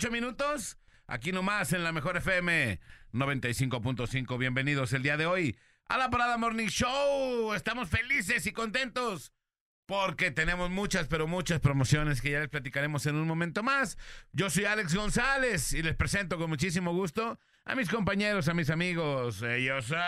8 minutos. Aquí nomás en la mejor FM 95.5. Bienvenidos el día de hoy a la Parada Morning Show. Estamos felices y contentos porque tenemos muchas, pero muchas promociones que ya les platicaremos en un momento más. Yo soy Alex González y les presento con muchísimo gusto a mis compañeros, a mis amigos. Ellos son...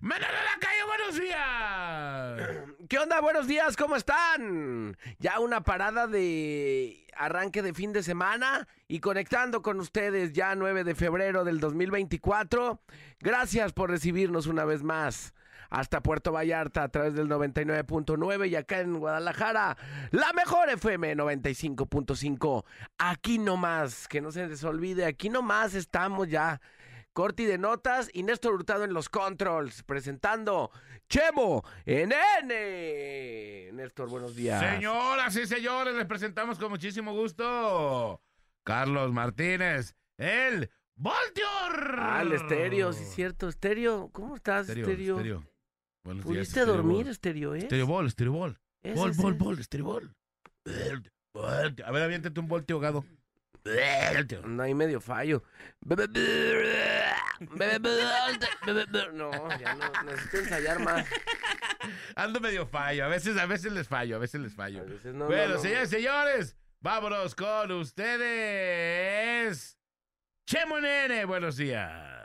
¡Manolo Lacayo, buenos días! ¿Qué onda? Buenos días, ¿cómo están? Ya una parada de arranque de fin de semana y conectando con ustedes ya 9 de febrero del 2024. Gracias por recibirnos una vez más hasta Puerto Vallarta a través del 99.9 y acá en Guadalajara, la mejor FM 95.5. Aquí nomás, que no se les olvide, aquí nomás estamos ya. Corti de notas y Néstor Hurtado en los controls, presentando Chemo en N. Néstor, buenos días. Señoras y señores, les presentamos con muchísimo gusto Carlos Martínez, el Voltior. Ah, el estéreo, sí es cierto. Estéreo, ¿cómo estás, Estéreo, estéreo? estéreo. Buenos días, ¿Pudiste estéreo dormir, bol. estéreo, eh? Estéreo bol, estéreo bol. Bol, bol, el- bol, estéreo bol. Volte, A ver, aviéntate un voltio ahogado. Volte. No hay medio fallo. No, ya no, necesito ensayar más. Ando medio fallo, a veces, a veces les fallo, a veces les fallo. A veces no, bueno, no, no. señores, señores, vámonos con ustedes. Chemo Nene, buenos días.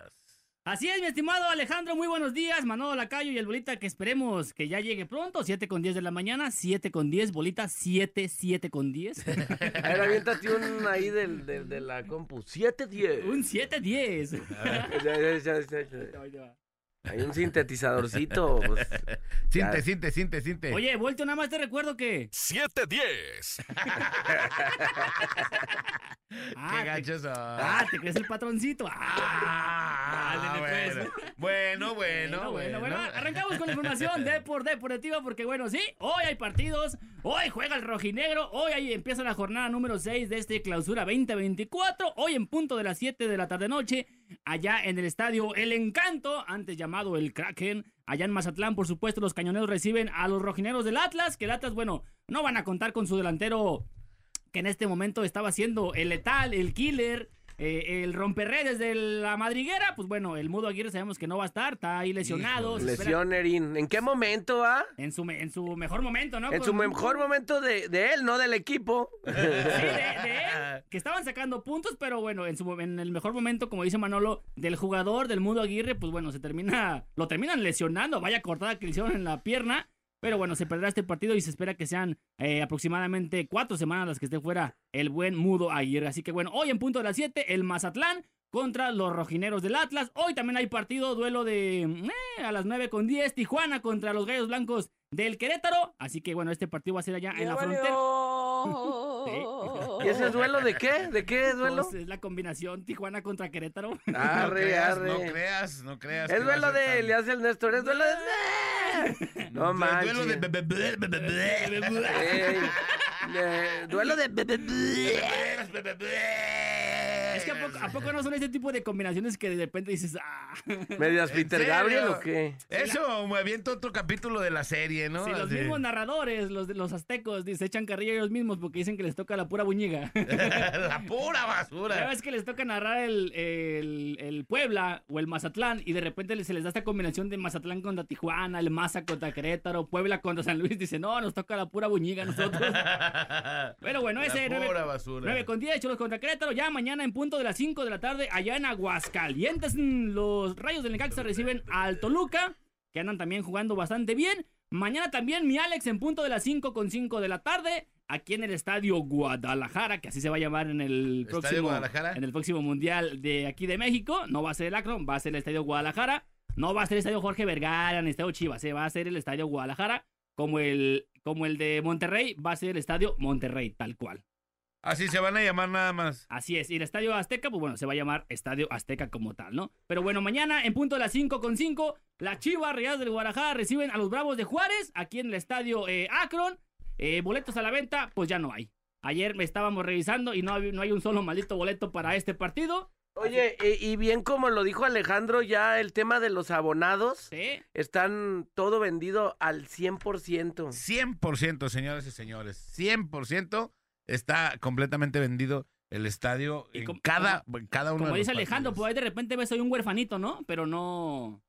Así es, mi estimado Alejandro, muy buenos días. Manolo Lacayo y el Bolita, que esperemos que ya llegue pronto. 7 con 10 de la mañana, 7 con 10, Bolita, 7, 7 con 10. A ver, aviéntate un ahí del, del- de la compu. 7, 10. Un 7, 10. Hay un sintetizadorcito. pues. Cinte, Ya. cinte, cinte, cinte. Oye, Voltio, nada más te recuerdo que... 710. Ah, Qué te- gachos son. Ah, te crees el patroncito. Ah, Ah, ándale, pues. bueno, bueno, bueno, bueno, bueno. bueno, arrancamos con la información de por deportiva porque bueno, sí, hoy hay partidos, hoy juega el rojinegro, hoy ahí empieza la jornada número 6 de este clausura 2024, hoy en punto de las 7 de la tarde noche, allá en el estadio El Encanto, antes llamado el Kraken, allá en Mazatlán, por supuesto, los cañoneros reciben a los rojineros del Atlas, que el Atlas, bueno, no van a contar con su delantero que en este momento estaba siendo el letal, el killer, eh, el romperredes de la madriguera, pues bueno, el Mudo Aguirre sabemos que no va a estar, está ahí lesionado. Erin. ¿En qué momento, ah? En su, en su mejor momento, ¿no? En Con- su mejor momento de, de él, no del equipo. Sí, de, de él, que estaban sacando puntos, pero bueno, en, su, en el mejor momento, como dice Manolo, del jugador, del Mudo Aguirre, pues bueno, se termina, lo terminan lesionando, vaya cortada que le hicieron en la pierna, pero bueno, se perderá este partido y se espera que sean eh, aproximadamente cuatro semanas las que esté fuera el buen Mudo Aguirre. Así que bueno, hoy en punto de las 7, el Mazatlán contra los rojineros del Atlas. Hoy también hay partido, duelo de eh, a las 9 con 10, Tijuana contra los Gallos Blancos del Querétaro. Así que bueno, este partido va a ser allá en la frontera. ¿Y ese es duelo de qué? ¿De qué duelo? Pues, es la combinación Tijuana contra Querétaro. no Arre, creas, arre. no creas, no creas. Es duelo de, tan- le hace el Néstor, es duelo de... No manches. Duelo de... duelo de... Es que a poco, a poco no son ese tipo de combinaciones que de repente dices, ah. ¿Medias ¿En Peter? Gabriel o qué? Eso, me aviento otro capítulo de la serie, ¿no? Si los Así. mismos narradores, los de los aztecos, se echan carrilla ellos mismos porque dicen que les toca la pura buñiga. la pura basura. ves que les toca narrar el, el- el Puebla o el Mazatlán y de repente se les da esta combinación de Mazatlán contra Tijuana, el Maza contra Querétaro, Puebla contra San Luis. Dice, no, nos toca la pura buñiga a nosotros. Pero bueno, ese La 9, pura basura. 9 con 10, Cholos contra Querétaro. Ya mañana en punto de las 5 de la tarde, allá en Aguascalientes, los Rayos del Necaxa reciben al Toluca, que andan también jugando bastante bien. Mañana también mi Alex en punto de las 5 con 5 de la tarde. Aquí en el estadio Guadalajara, que así se va a llamar en el ¿Estadio próximo, en el próximo mundial de aquí de México. No va a ser el Akron, va a ser el estadio Guadalajara. No va a ser el estadio Jorge Vergara, ni el estadio Chivas, eh, va a ser el estadio Guadalajara. Como el, como el de Monterrey, va a ser el estadio Monterrey, tal cual. Así se van a llamar nada más. Así es, y el Estadio Azteca, pues bueno, se va a llamar Estadio Azteca como tal, ¿no? Pero bueno, mañana en punto de las 5 con 5, las Chivas Reales del Guadalajara reciben a los Bravos de Juárez, aquí en el Estadio eh, Akron. Eh, boletos a la venta, pues ya no hay. Ayer me estábamos revisando y no hay, no hay un solo maldito boleto para este partido. Oye, y, y bien como lo dijo Alejandro, ya el tema de los abonados Sí. están todo vendido al 100%. 100%, señores y señores. 100% está completamente vendido el estadio Y en cada, en cada uno Como de los dice Alejandro, partidos. pues ahí de repente ves soy un huerfanito, ¿no? Pero no.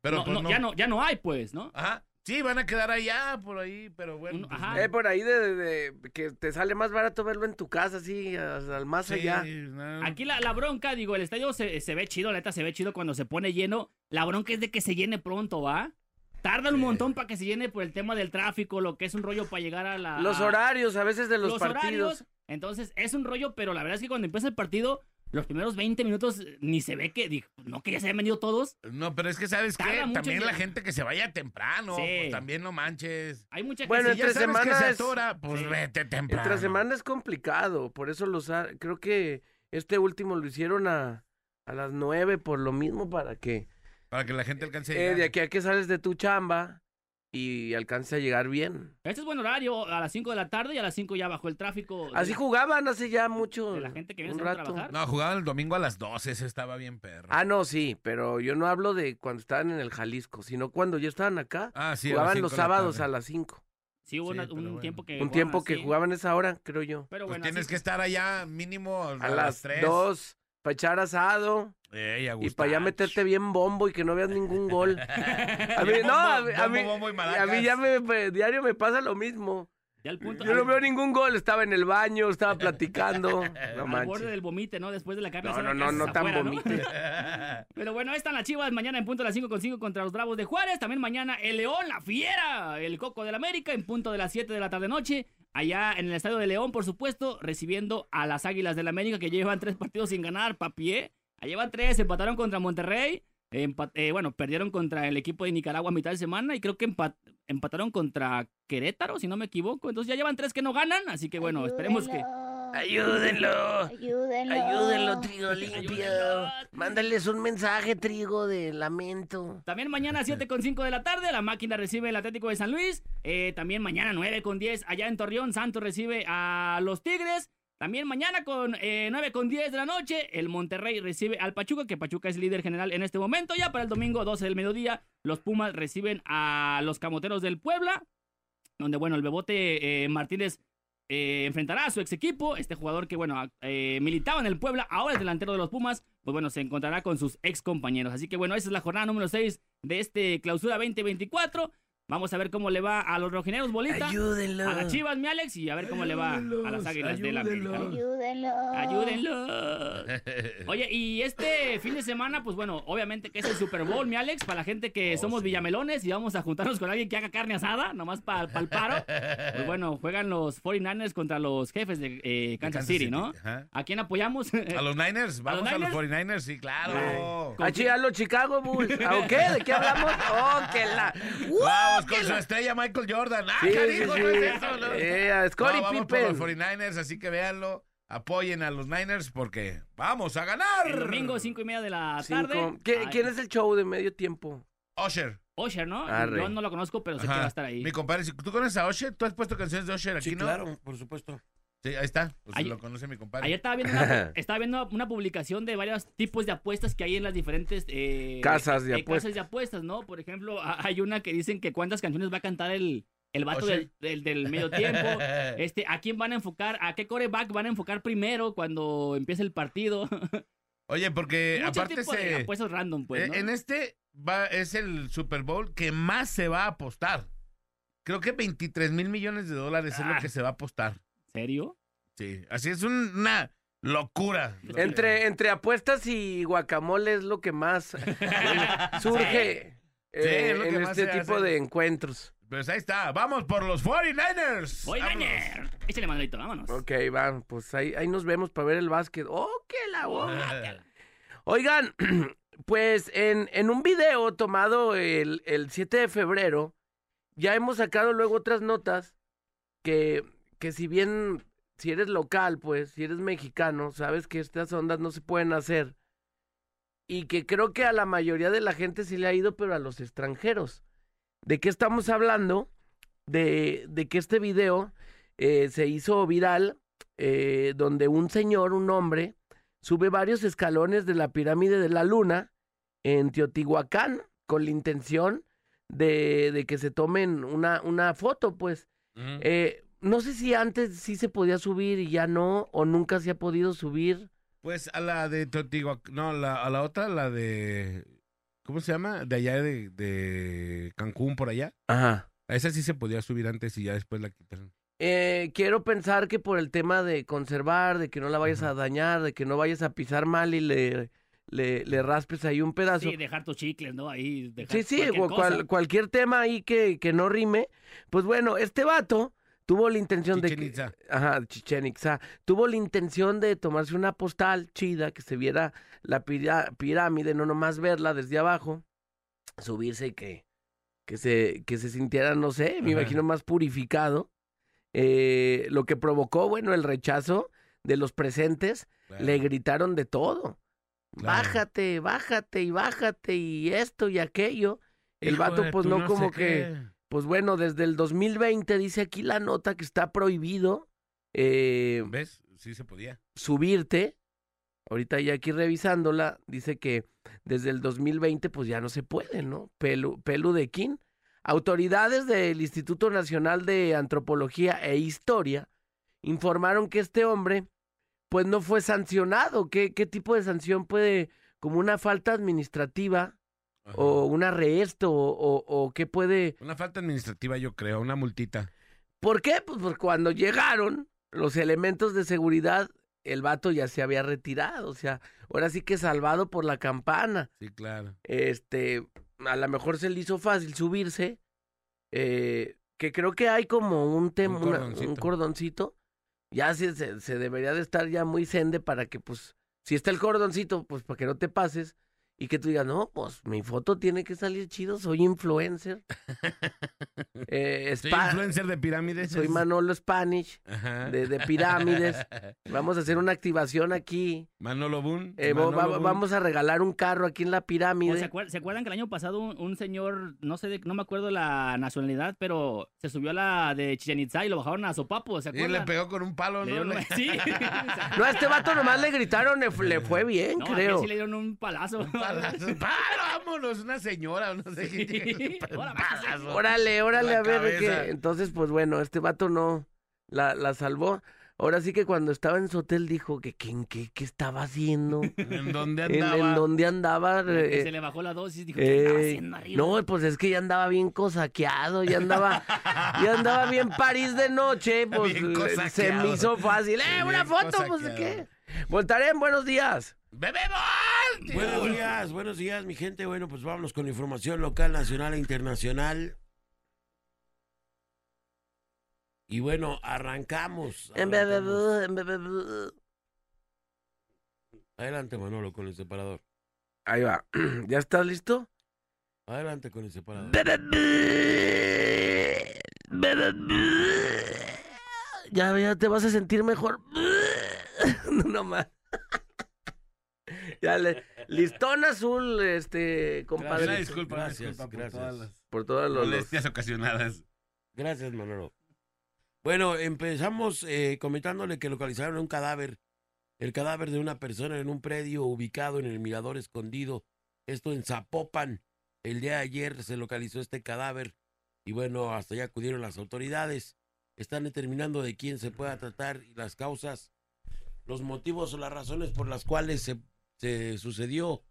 Pero no, pues, no, no. Ya, no ya no hay, pues, ¿no? Ajá. Sí, van a quedar allá, por ahí, pero bueno. Pues, ajá. no. Eh, por ahí de, de- de- que te sale más barato verlo en tu casa, así, al más Sí, allá. no. Aquí la, la bronca, digo, el estadio se, se ve chido, la neta se ve chido cuando se pone lleno. La bronca es de que se llene pronto, ¿va? Tardan un Sí. montón para que se llene por el tema del tráfico, lo que es un rollo para llegar a la... Los horarios a veces de los, los partidos. horarios. Entonces, es un rollo, pero la verdad es que cuando empieza el partido, los primeros 20 minutos ni se ve que, no que ya se hayan venido todos. No, pero es que, ¿sabes mucho También la gente que se vaya temprano, Sí. pues también no manches. Hay mucha Bueno, que Si ya entre sabes que semana se atora, pues Sí. vete temprano. Entre semana es complicado, por eso los ha- creo que este último lo hicieron a, a las nueve por lo mismo para que Para que la gente alcance a eh, llegar. de aquí a que sales de tu chamba y alcances a llegar bien. Este es buen horario, a las 5 de la tarde y a las 5 ya bajó el tráfico. Así jugaban hace ya mucho de la gente que viene a trabajar. No, jugaban el domingo a las 12, ese estaba bien perro. Ah, no, sí, pero yo no hablo de cuando estaban en el Jalisco, sino cuando ya estaban acá. Ah, sí, jugaban los sábados a las 5. Sí, hubo Sí, una- pero un bueno. tiempo que... Un jugaban tiempo que jugaban esa hora, creo yo. Pero Pues bueno, tienes así- que estar allá mínimo a, A las las 3. 2, para echar asado Ey, y para allá gustar. meterte bien bombo y que no veas ningún gol. A mí, no, a mí, a mí- a ya me, pues, diario me pasa lo mismo. Ya el punto... Yo no veo ningún gol, estaba en el baño, estaba platicando. No al borde del vomite, ¿no? Después de la carne No, no, no, no tan vomite. Pero bueno, ahí están las chivas mañana en punto de las 5 con 5 contra los Bravos de Juárez. También mañana el León, la Fiera, el Coco del América en punto de las 7 de la tarde noche. Allá en el estadio de León, por supuesto, recibiendo a las Águilas del América que llevan tres partidos sin ganar, papi, ¿eh? Ahí llevan tres, empataron contra Monterrey. empa- eh, bueno, perdieron contra el equipo de Nicaragua a mitad de semana y creo que empa- empataron contra Querétaro, si no me equivoco. Entonces ya llevan tres que no ganan, así que bueno, esperemos que... Ayúdenlo. Ayúdenlo. Ayúdenlo, Trigo Limpio. Ayúdenlo. Mándales un mensaje, Trigo, de lamento. También mañana 7 con 5 de la tarde, la máquina recibe el Atlético de San Luis. Eh, también mañana 9 con 10 allá en Torreón, Santos recibe a los Tigres. También mañana con eh, 9 con 10 de la noche, el Monterrey recibe al Pachuca, que Pachuca es líder general en este momento. Ya para el domingo 12 del mediodía, los Pumas reciben a los Camoteros del Puebla, donde bueno, el Bebote eh, Martínez eh, enfrentará a su ex equipo. Este jugador que, bueno, eh, militaba en el Puebla, ahora es delantero de los Pumas, pues bueno, se encontrará con sus ex compañeros. Así que bueno, esa es la jornada número 6 de este clausura 2024. Vamos a ver cómo le va a los rojineros, bolita. Ayúdenlo. A las chivas, mi Alex, y a ver cómo le va a las águilas de la América. Ayúdenlo. Ayúdenlo. Oye, y este fin de semana, pues bueno, obviamente que es el Super Bowl, mi Alex, para la gente que somos villamelones y vamos a juntarnos con alguien que haga carne asada, nomás para el paro. Pues bueno, juegan los 49ers contra los jefes de eh, Kansas, City, ¿no? Ajá. ¿A quién apoyamos? ¿A los Niners? Vamos a los, Niners? 49ers, sí, claro. Con- Ah, a los Chicago Bulls. ¿A o qué? ¿De qué hablamos? Oh, que la. Vamos con su estrella Michael Jordan. ¡Ah, Sí, sí. no es eso! ¿no? Eh, a No, Scottie vamos por los Pippen. 49ers, así que véanlo. Apoyen a los Niners porque vamos a ganar. el domingo, cinco y media de la tarde. ¿Qué- Ay, ¿Quién es el show de medio tiempo? Usher. Usher, ¿no? Arre. Yo no lo conozco, pero sé que va a estar ahí. Mi compadre, si tú conoces a Usher, tú has puesto canciones de Usher aquí, Sí, ¿no? claro, por supuesto. Sí, ahí está. Pues Ayer- lo conoce mi compadre. Ayer estaba viendo, una, estaba viendo una publicación de varios tipos de apuestas que hay en las diferentes eh, Casas de eh, apuestas. casas de apuestas, ¿no? Por ejemplo, hay una que dicen que cuántas canciones va a cantar el, el vato Usher. del, del, del medio tiempo. Este, ¿A quién van a enfocar? ¿A qué coreback van a enfocar primero cuando empiece el partido? Oye, porque Muchos aparte tipos de se... apuestas random, pues, ¿no? En este va, es el Super Bowl que más se va a apostar. Creo que 23 mil millones de dólares es Ah. lo que se va a apostar. ¿Serio? Sí, así es un- una locura. Entre, entre apuestas y guacamole es lo que más surge. eh, es lo que en más este tipo hace. de encuentros. Pues ahí está. Vamos por los 49ers. Oye, Vámonos. Gainer. Échale, Manuelito, vámonos. Ok, va, pues ahí, ahí nos vemos para ver el básquet. ¡Oh, qué la bola! Oigan, pues en, en un video tomado el, el 7 de febrero, ya hemos sacado luego otras notas que, que si bien, si eres local, pues, si eres mexicano, sabes que estas ondas no se pueden hacer. Y que creo que a la mayoría de la gente sí le ha ido, pero a los extranjeros. ¿De qué estamos hablando? De, de que este video eh, se hizo viral, eh, donde un señor, un hombre, sube varios escalones de la pirámide de la luna en Teotihuacán con la intención de, de que se tomen una, una foto, pues. Eh, no sé si antes sí se podía subir y ya no, o nunca se ha podido subir. Pues a la de Teotihuacán, no, la, a la otra, la de, ¿cómo se llama? De allá de, de Cancún, por allá. Ajá. A esa sí se podía subir antes y ya después la quitaron. Eh, quiero pensar que por el tema de conservar, de que no la vayas a dañar, de que no vayas a pisar mal y le, le, le raspes ahí un pedazo. Sí, dejar tus chicles, ¿no? Ahí, dejar Sí, sí, cualquier cual- cualquier tema ahí que, que no rime. Pues bueno, este vato tuvo la intención Chichen de... Que, ajá, Chichen Itza. Tuvo la intención de tomarse una postal chida, que se viera la pirámide, no nomás verla desde abajo, subirse y que, que, se, que se sintiera, no sé, me Ajá. imagino más purificado. Eh, lo que provocó, bueno, el rechazo de los presentes, Claro. le gritaron de todo. Claro. Bájate, bájate y bájate y esto y aquello. El Hijo vato pues no como que. Pues bueno, desde el 2020 dice aquí la nota que está prohibido eh, ¿Ves? Sí se podía. subirte. Ahorita ya aquí revisándola, dice que desde el 2020 pues ya no se puede, ¿no? Pelu, pelu de quién. Autoridades del Instituto Nacional de Antropología e Historia informaron que este hombre pues no fue sancionado. ¿Qué, qué tipo de sanción puede, como una falta administrativa Ajá. o un arresto o, o, o qué puede... Una falta administrativa, yo creo, una multita. ¿Por qué? Pues porque cuando llegaron los elementos de seguridad, el vato ya se había retirado, o sea, ahora sí que salvado por la campana. Sí, claro. Este, a lo mejor se le hizo fácil subirse, eh, que creo que hay como un tema, Un cordoncito. un cordoncito. Ya se, se, se debería de estar ya muy sende para que, pues, si está el cordoncito, pues para que no te pases y que tú digas, no, pues mi foto tiene que salir chido, soy influencer. Eh, Soy influencer de pirámides. soy Manolo Spanish Ajá. de, de pirámides. Vamos a hacer una activación aquí. Manolo Boon. Eh, va- Manolo va- Boon. vamos a regalar un carro aquí en la ¿O se, pirámide. acuer- se acuerdan que el año pasado un, un señor, no sé, de- no me acuerdo la nacionalidad, pero se subió a la de Chichen Itza y lo bajaron a Sopapo, ¿se Y acuerdan? le pegó con un palo, ¿no? sí. No, a este vato nomás le gritaron, le, fu- le fue bien, No, a creo. aquel sí le dieron un palazo. Palazo. Palo, vámonos, una señora, no sé Sí. Palazo. Órale, órale, a ver qué. Entonces, pues bueno, este vato no la, la salvó. Ahora sí que cuando estaba en su hotel dijo que ¿qué, qué, qué estaba haciendo? ¿En dónde ¿En, andaba? en dónde andaba? Que Eh, se le bajó la dosis, dijo, ¿qué estaba eh, haciendo arriba? no, pues es que ya andaba bien cosaqueado, ya andaba, ya andaba bien París de noche, pues Bien eh, se me hizo fácil. ¡Eh, una foto! Pues cosaqueado. qué. Voltarén, buenos días. ¡Bebemos! Buenos días, buenos días, mi gente. Bueno, pues vámonos con información local, nacional e internacional. Y bueno, arrancamos. En arrancamos. Adelante, Manolo, con el separador. Ahí va. ¿Ya estás listo? Adelante con el separador. Ya, ya te vas a sentir mejor. No, no más. Ya le, listón azul, este, compadre. disculpa, Gracias, disculpa por gracias. todas las Por todas los. molestias ocasionadas. Gracias, Manolo. Bueno, empezamos eh, comentándole que localizaron un cadáver, el cadáver de una persona en un predio ubicado en el Mirador Escondido, esto en Zapopan. El día de ayer se localizó este cadáver y bueno, hasta allá acudieron las autoridades. Están determinando de quién se pueda tratar y las causas, los motivos o las razones por las cuales se, se sucedió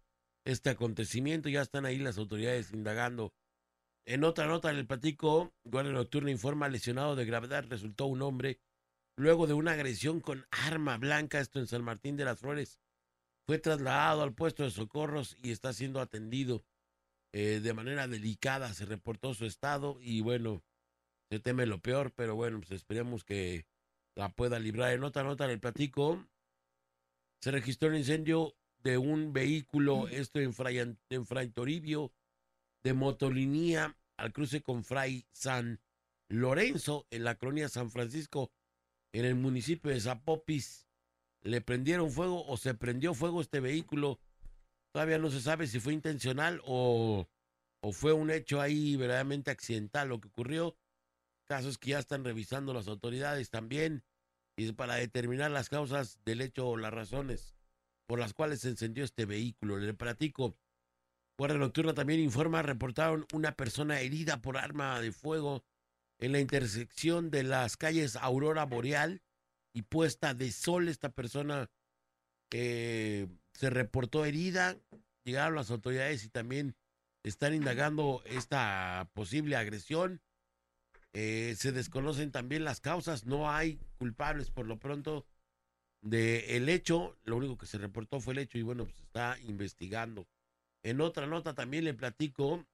este acontecimiento. Ya están ahí las autoridades indagando. En otra nota del platico, Guardia Nocturna informa lesionado de gravedad resultó un hombre luego de una agresión con arma blanca, esto en San Martín de las Flores. Fue trasladado al puesto de socorros y está siendo atendido. eh, de manera delicada se reportó su estado y bueno, se teme lo peor, pero bueno, pues esperemos que la pueda librar. En otra nota el platico, se registró un incendio de un vehículo, esto en Fray, en Fray Toribio, de motolinía al cruce con Fray San Lorenzo, en la colonia San Francisco, en el municipio de Zapopis. Le prendieron fuego o se prendió fuego este vehículo. Todavía no se sabe si fue intencional o, o fue un hecho ahí verdaderamente accidental lo que ocurrió. Casos que ya están revisando las autoridades también y para determinar las causas del hecho o las razones por las cuales se encendió este vehículo. Le platico. Guardia Nocturna también informa, reportaron una persona herida por arma de fuego en la intersección de las calles Aurora Boreal y Puesta de Sol. Esta persona eh, se reportó herida, llegaron las autoridades y también están indagando esta posible agresión. Eh, se desconocen también las causas, no hay culpables por lo pronto del el hecho, lo único que se reportó fue el hecho y bueno, pues está investigando. En otra nota también le platico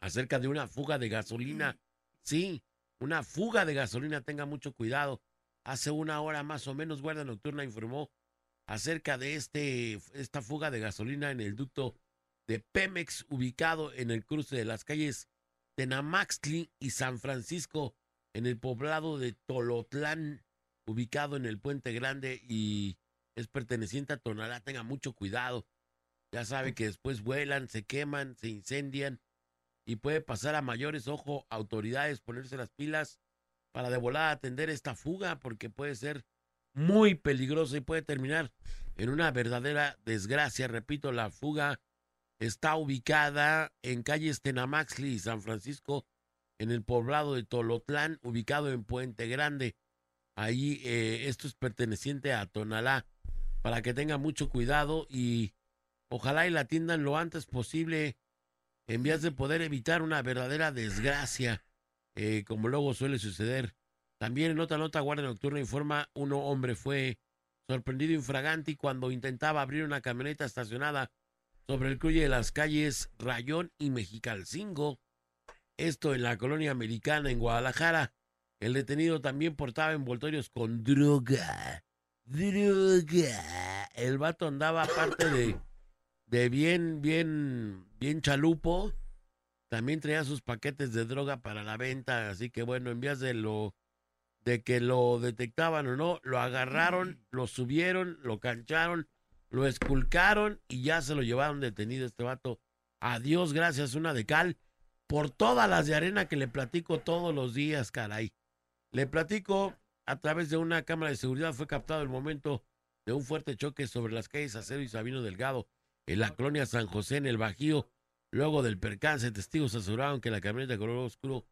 acerca de una fuga de gasolina. Sí, una fuga de gasolina, tenga mucho cuidado. Hace una hora más o menos, Guardia Nocturna informó acerca de este, esta fuga de gasolina en el ducto de Pemex, ubicado en el cruce de las calles Tenamaxtli y San Francisco, en el poblado de Tolotlán, ubicado en el Puente Grande y es perteneciente a Tonalá. Tenga mucho cuidado. Ya sabe que después vuelan, se queman, se incendian y puede pasar a mayores. Ojo, autoridades, ponerse las pilas para de volada atender esta fuga porque puede ser muy peligrosa y puede terminar en una verdadera desgracia. Repito, la fuga está ubicada en calles Tenamaxli y San Francisco, en el poblado de Tolotlán, ubicado en Puente Grande. Ahí eh, esto es perteneciente a Tonalá, para que tenga mucho cuidado y ojalá y la atiendan lo antes posible en vías de poder evitar una verdadera desgracia, eh, como luego suele suceder. También en otra nota, Guardia Nocturna informa, un hombre fue sorprendido infraganti cuando intentaba abrir una camioneta estacionada sobre el cruce de las calles Rayón y Mexicalcingo. Esto en la colonia americana en Guadalajara. El detenido también portaba envoltorios con droga. Droga. El vato andaba aparte de, de bien, bien, bien chalupo. También traía sus paquetes de droga para la venta. Así que bueno, en vías de lo de que lo detectaban o no, lo agarraron, lo subieron, lo cancharon, lo esculcaron y ya se lo llevaron detenido este vato. Adiós, gracias, una de cal, por todas las de arena que le platico todos los días, caray. Le platico a través de una cámara de seguridad, fue captado el momento de un fuerte choque sobre las calles Acero y Sabino Delgado en la colonia San José, en el Bajío. Luego del percance, testigos aseguraron que la camioneta de color oscuro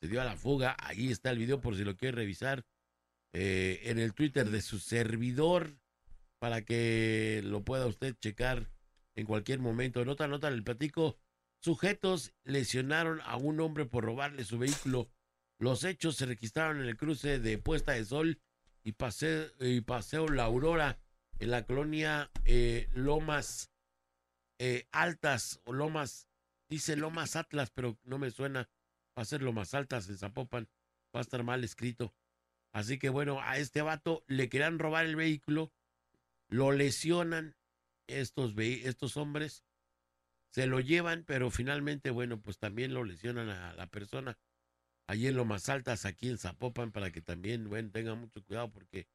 se dio a la fuga. Ahí está el video por si lo quiere revisar eh, en el Twitter de su servidor para que lo pueda usted checar en cualquier momento. En otra nota el platico, sujetos lesionaron a un hombre por robarle su vehículo. Los hechos se registraron en el cruce de Puesta de Sol y, Paseo, La Aurora en la colonia eh, Lomas eh, Altas o Lomas, dice Lomas Atlas, pero no me suena, va a ser Lomas Altas en Zapopan, va a estar mal escrito. Así que bueno, a este vato le querían robar el vehículo, lo lesionan estos hombres, se lo llevan, pero finalmente, bueno, pues también lo lesionan a la persona. Allí en Lomas Altas, aquí en Zapopan, para que también, bueno, tengan mucho cuidado porque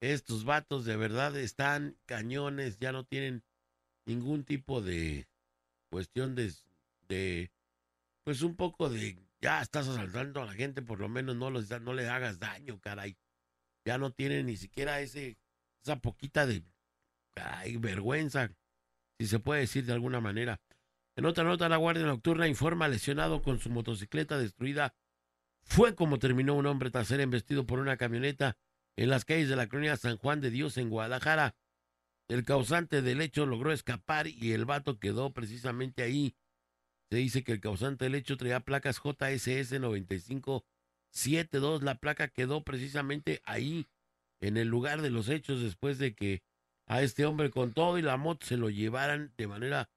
estos vatos de verdad están cañones, ya no tienen ningún tipo de cuestión de, de pues un poco de, ya estás asaltando a la gente, por lo menos no, los, no le hagas daño, caray. Ya no tienen ni siquiera ese, esa poquita de ay, vergüenza, si se puede decir de alguna manera. En otra nota, la Guardia Nocturna informa lesionado con su motocicleta destruida. Fue como terminó un hombre tras ser embestido por una camioneta en las calles de la colonia San Juan de Dios en Guadalajara. El causante del hecho logró escapar y el vato quedó precisamente ahí. Se dice que el causante del hecho traía placas JSS 9572. La placa quedó precisamente ahí, en el lugar de los hechos, después de que a este hombre con todo y la moto se lo llevaran de manera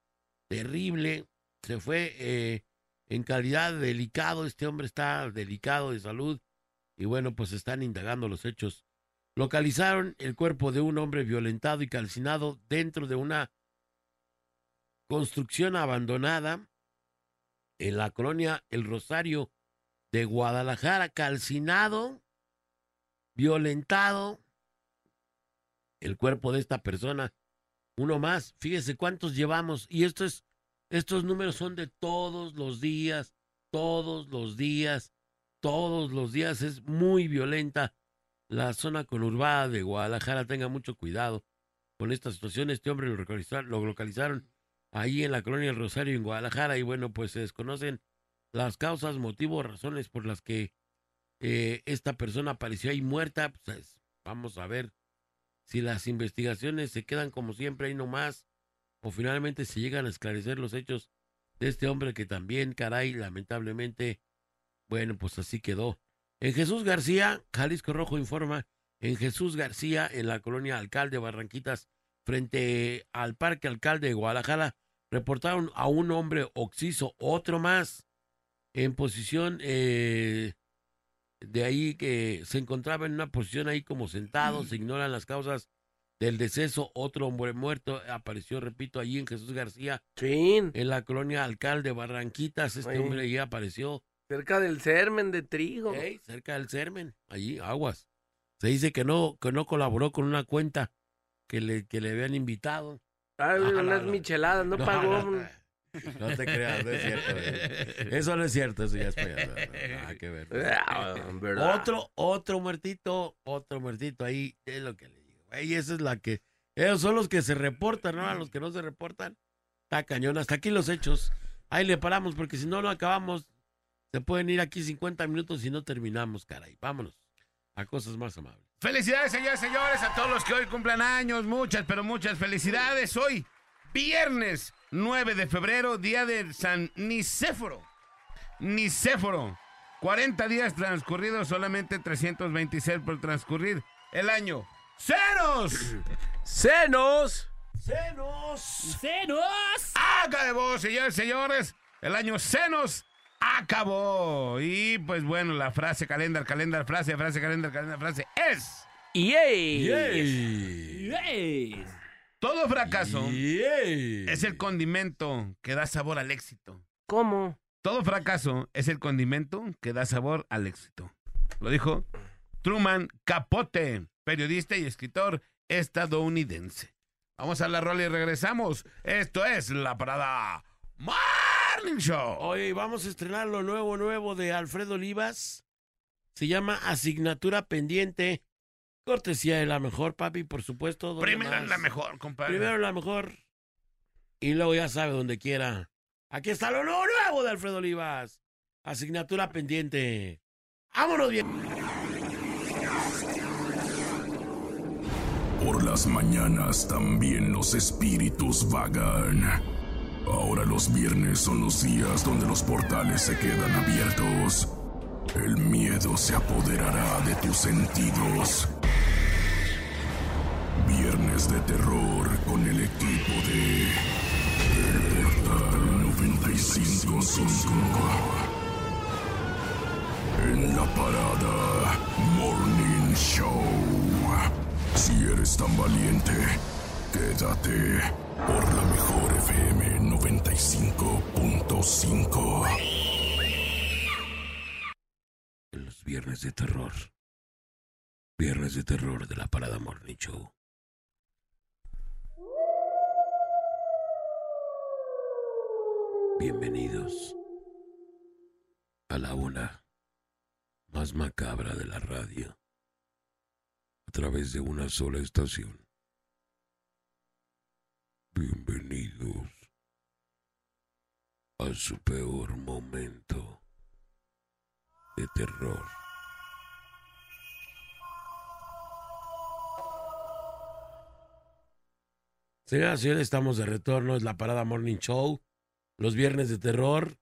terrible. se fue eh, en calidad de delicado. Este hombre está delicado de salud y bueno, pues están indagando los hechos. Localizaron el cuerpo de un hombre violentado y calcinado dentro de una construcción abandonada en la colonia El Rosario de Guadalajara, calcinado, violentado. El cuerpo de esta persona, uno más, fíjese cuántos llevamos, y esto es, estos números son de todos los días, todos los días, todos los días, es muy violenta la zona conurbada de Guadalajara, tenga mucho cuidado con esta situación, este hombre lo localizaron, lo localizaron ahí en la colonia del Rosario en Guadalajara y bueno, pues se desconocen las causas, motivos, razones por las que eh, esta persona apareció ahí muerta. Pues, vamos a ver si las investigaciones se quedan como siempre ahí nomás o finalmente se llegan a esclarecer los hechos de este hombre que también, caray, lamentablemente, bueno, pues así quedó. En Jesús García, Jalisco Rojo informa, en Jesús García, en la colonia Alcalde Barranquitas, frente al Parque Alcalde de Guadalajara, reportaron a un hombre oxiso, otro más, en posición eh, de ahí que se encontraba en una posición ahí como sentado, se ignoran las causas del deceso, otro hombre muerto apareció, repito, allí en Jesús García, Chin. en la colonia Alcalde Barranquitas, este hombre ya apareció, Cerca del sermen de trigo. ey, cerca del Sermen, allí, aguas. Se dice que no, que no colaboró con una cuenta que le, que le habían invitado. Ah, no, unas micheladas, no, No, pagó. no, No te creas, no es cierto. güey. Eso no es cierto, eso ya es payaso. Nada que ver. Ah, ¿verdad? Otro, otro muertito, otro muertito ahí, es lo que le digo. Y esa es la que, ellos son los que se reportan, ¿no? A los que no se reportan, está cañón. Hasta aquí los hechos. Ahí le paramos, porque si no lo acabamos, se pueden ir aquí 50 minutos y no terminamos, caray. Vámonos a cosas más amables. Felicidades, señores, señores, a todos los que hoy cumplan años. Muchas, pero muchas felicidades. Hoy, viernes 9 de febrero, día de San Nicéforo. Nicéforo. 40 días transcurridos, solamente 326 por transcurrir el año. ¡Ceros! ¡Senos! ¡Cenos! ¡Cenos! Acabó, señores, señores. El año Senos acabó. Y pues bueno, la frase calendar, calendar, frase, frase, calendar, calendar, frase es. ¡Yay! ¡Ey! Todo fracaso Yay. es el condimento que da sabor al éxito. ¿Cómo? Todo fracaso es el condimento que da sabor al éxito. Lo dijo Truman Capote, periodista y escritor estadounidense. Vamos a la rola y regresamos. Esto es la parada Morning Show. Oye, vamos a estrenar lo nuevo, nuevo de Alfredo Olivas. Se llama Asignatura Pendiente. Cortesía de la mejor, papi, por supuesto. ¿dónde Primero más? en la mejor, compadre. Primero la mejor. Y luego ya sabe donde quiera. Aquí está lo nuevo, nuevo de Alfredo Olivas. Asignatura pendiente. ¡Vámonos bien! Por las mañanas también los espíritus vagan. Ahora los viernes son los días donde los portales se quedan abiertos. El miedo se apoderará de tus sentidos. Viernes de terror con el equipo de El Portal 955. En la parada Morning Show. Si eres tan valiente, quédate por la mejor FM 95.5. En los viernes de terror. Viernes de terror de la Parada Morning Show. Bienvenidos a la una más macabra de la radio a través de una sola estación. Bienvenidos a su peor momento de terror. Señoras y señores, estamos de retorno. Es la Parada Morning Show. Los viernes de terror.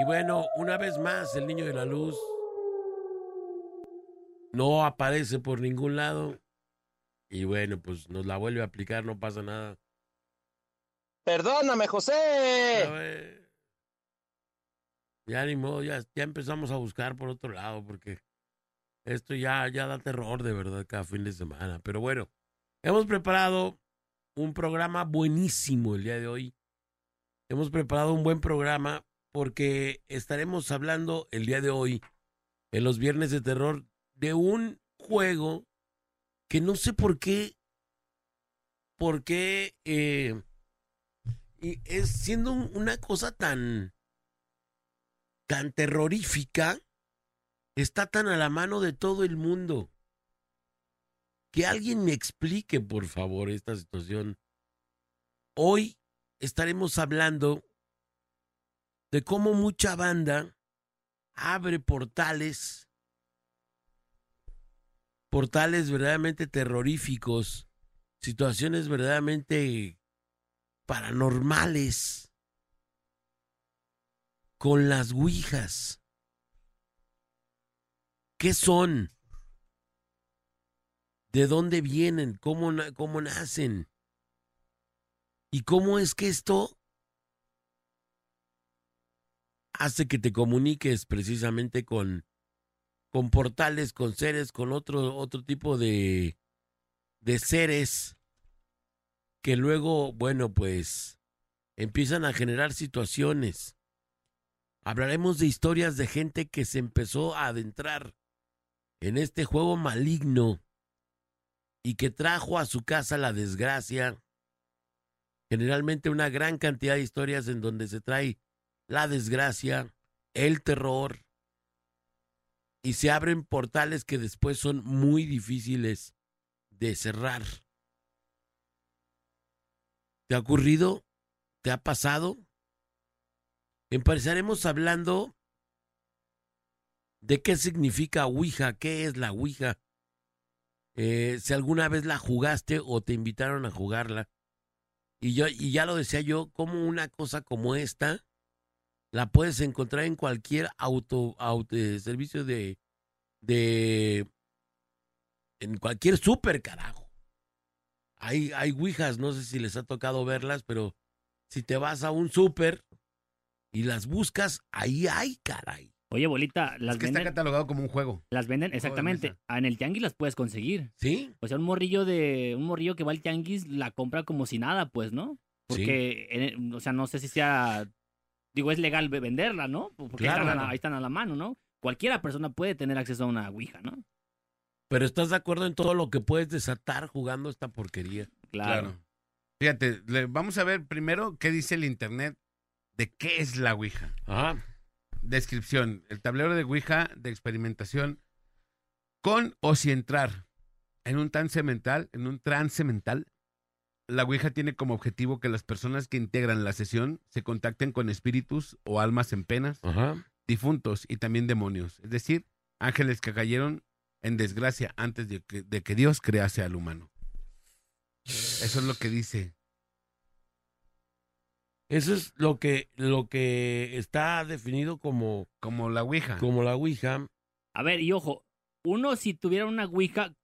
Y bueno, una vez más, el niño de la luz no aparece por ningún lado. Y bueno, pues nos la vuelve a aplicar, no pasa nada. Perdóname, José. Ya ni modo, ya, ya empezamos a buscar por otro lado, porque esto ya, ya da terror de verdad cada fin de semana. Pero bueno, hemos preparado un programa buenísimo el día de hoy. Hemos preparado un buen programa porque estaremos hablando el día de hoy, en los viernes de terror, de un juego que no sé por qué, por qué, eh, es siendo un- una cosa tan, tan terrorífica, está tan a la mano de todo el mundo. Que alguien me explique, por favor, esta situación. Hoy estaremos hablando de cómo mucha banda abre portales, portales verdaderamente terroríficos, situaciones verdaderamente paranormales con las ouijas. ¿Qué son? ¿De dónde vienen? ¿Cómo, cómo nacen? ¿Y cómo es que esto hace que te comuniques precisamente con, con portales, con seres, con otro, otro tipo de, de seres que luego, bueno, pues empiezan a generar situaciones. Hablaremos de historias de gente que se empezó a adentrar en este juego maligno y que trajo a su casa la desgracia. Generalmente una gran cantidad de historias en donde se trae la desgracia, el terror, y se abren portales que después son muy difíciles de cerrar. ¿Te ha ocurrido? ¿Te ha pasado? Empezaremos hablando de qué significa Ouija, qué es la Ouija. Eh, si alguna vez la jugaste o te invitaron a jugarla. Y yo, y ya lo decía yo, como una cosa como esta la puedes encontrar en cualquier auto, auto eh, servicio de, de en cualquier súper carajo. Hay, hay ouijas, no sé si les ha tocado verlas, pero si te vas a un súper y las buscas, ahí hay, caray. Oye, bolita, las Es que está venden, catalogado como un juego. las venden, exactamente. Ah, En el tianguis las puedes conseguir. ¿Sí? O sea, un morrillo de, un morrillo que va al tianguis la compra como si nada, pues, ¿no? Porque, en- o sea, no sé si sea, digo, es legal ve- venderla, ¿no? Porque Claro. ahí, están a la, ahí están a la mano, ¿no? Cualquiera persona puede tener acceso a una ouija, ¿no? Pero estás de acuerdo en todo lo que puedes desatar jugando esta porquería. Claro. Fíjate, le- vamos a ver primero qué dice el internet de qué es la Ouija. Ajá. Descripción: el tablero de Ouija de experimentación con o sin entrar en un trance mental, en un trance mental. La Ouija tiene como objetivo que las personas que integran la sesión se contacten con espíritus o almas en penas, Ajá. difuntos y también demonios, es decir, ángeles que cayeron en desgracia antes de que, de que Dios crease al humano. Eso es lo que dice. Eso es lo que, lo que está definido como, Como la Ouija. como la Ouija. A ver, y ojo, uno si tuviera una ouija,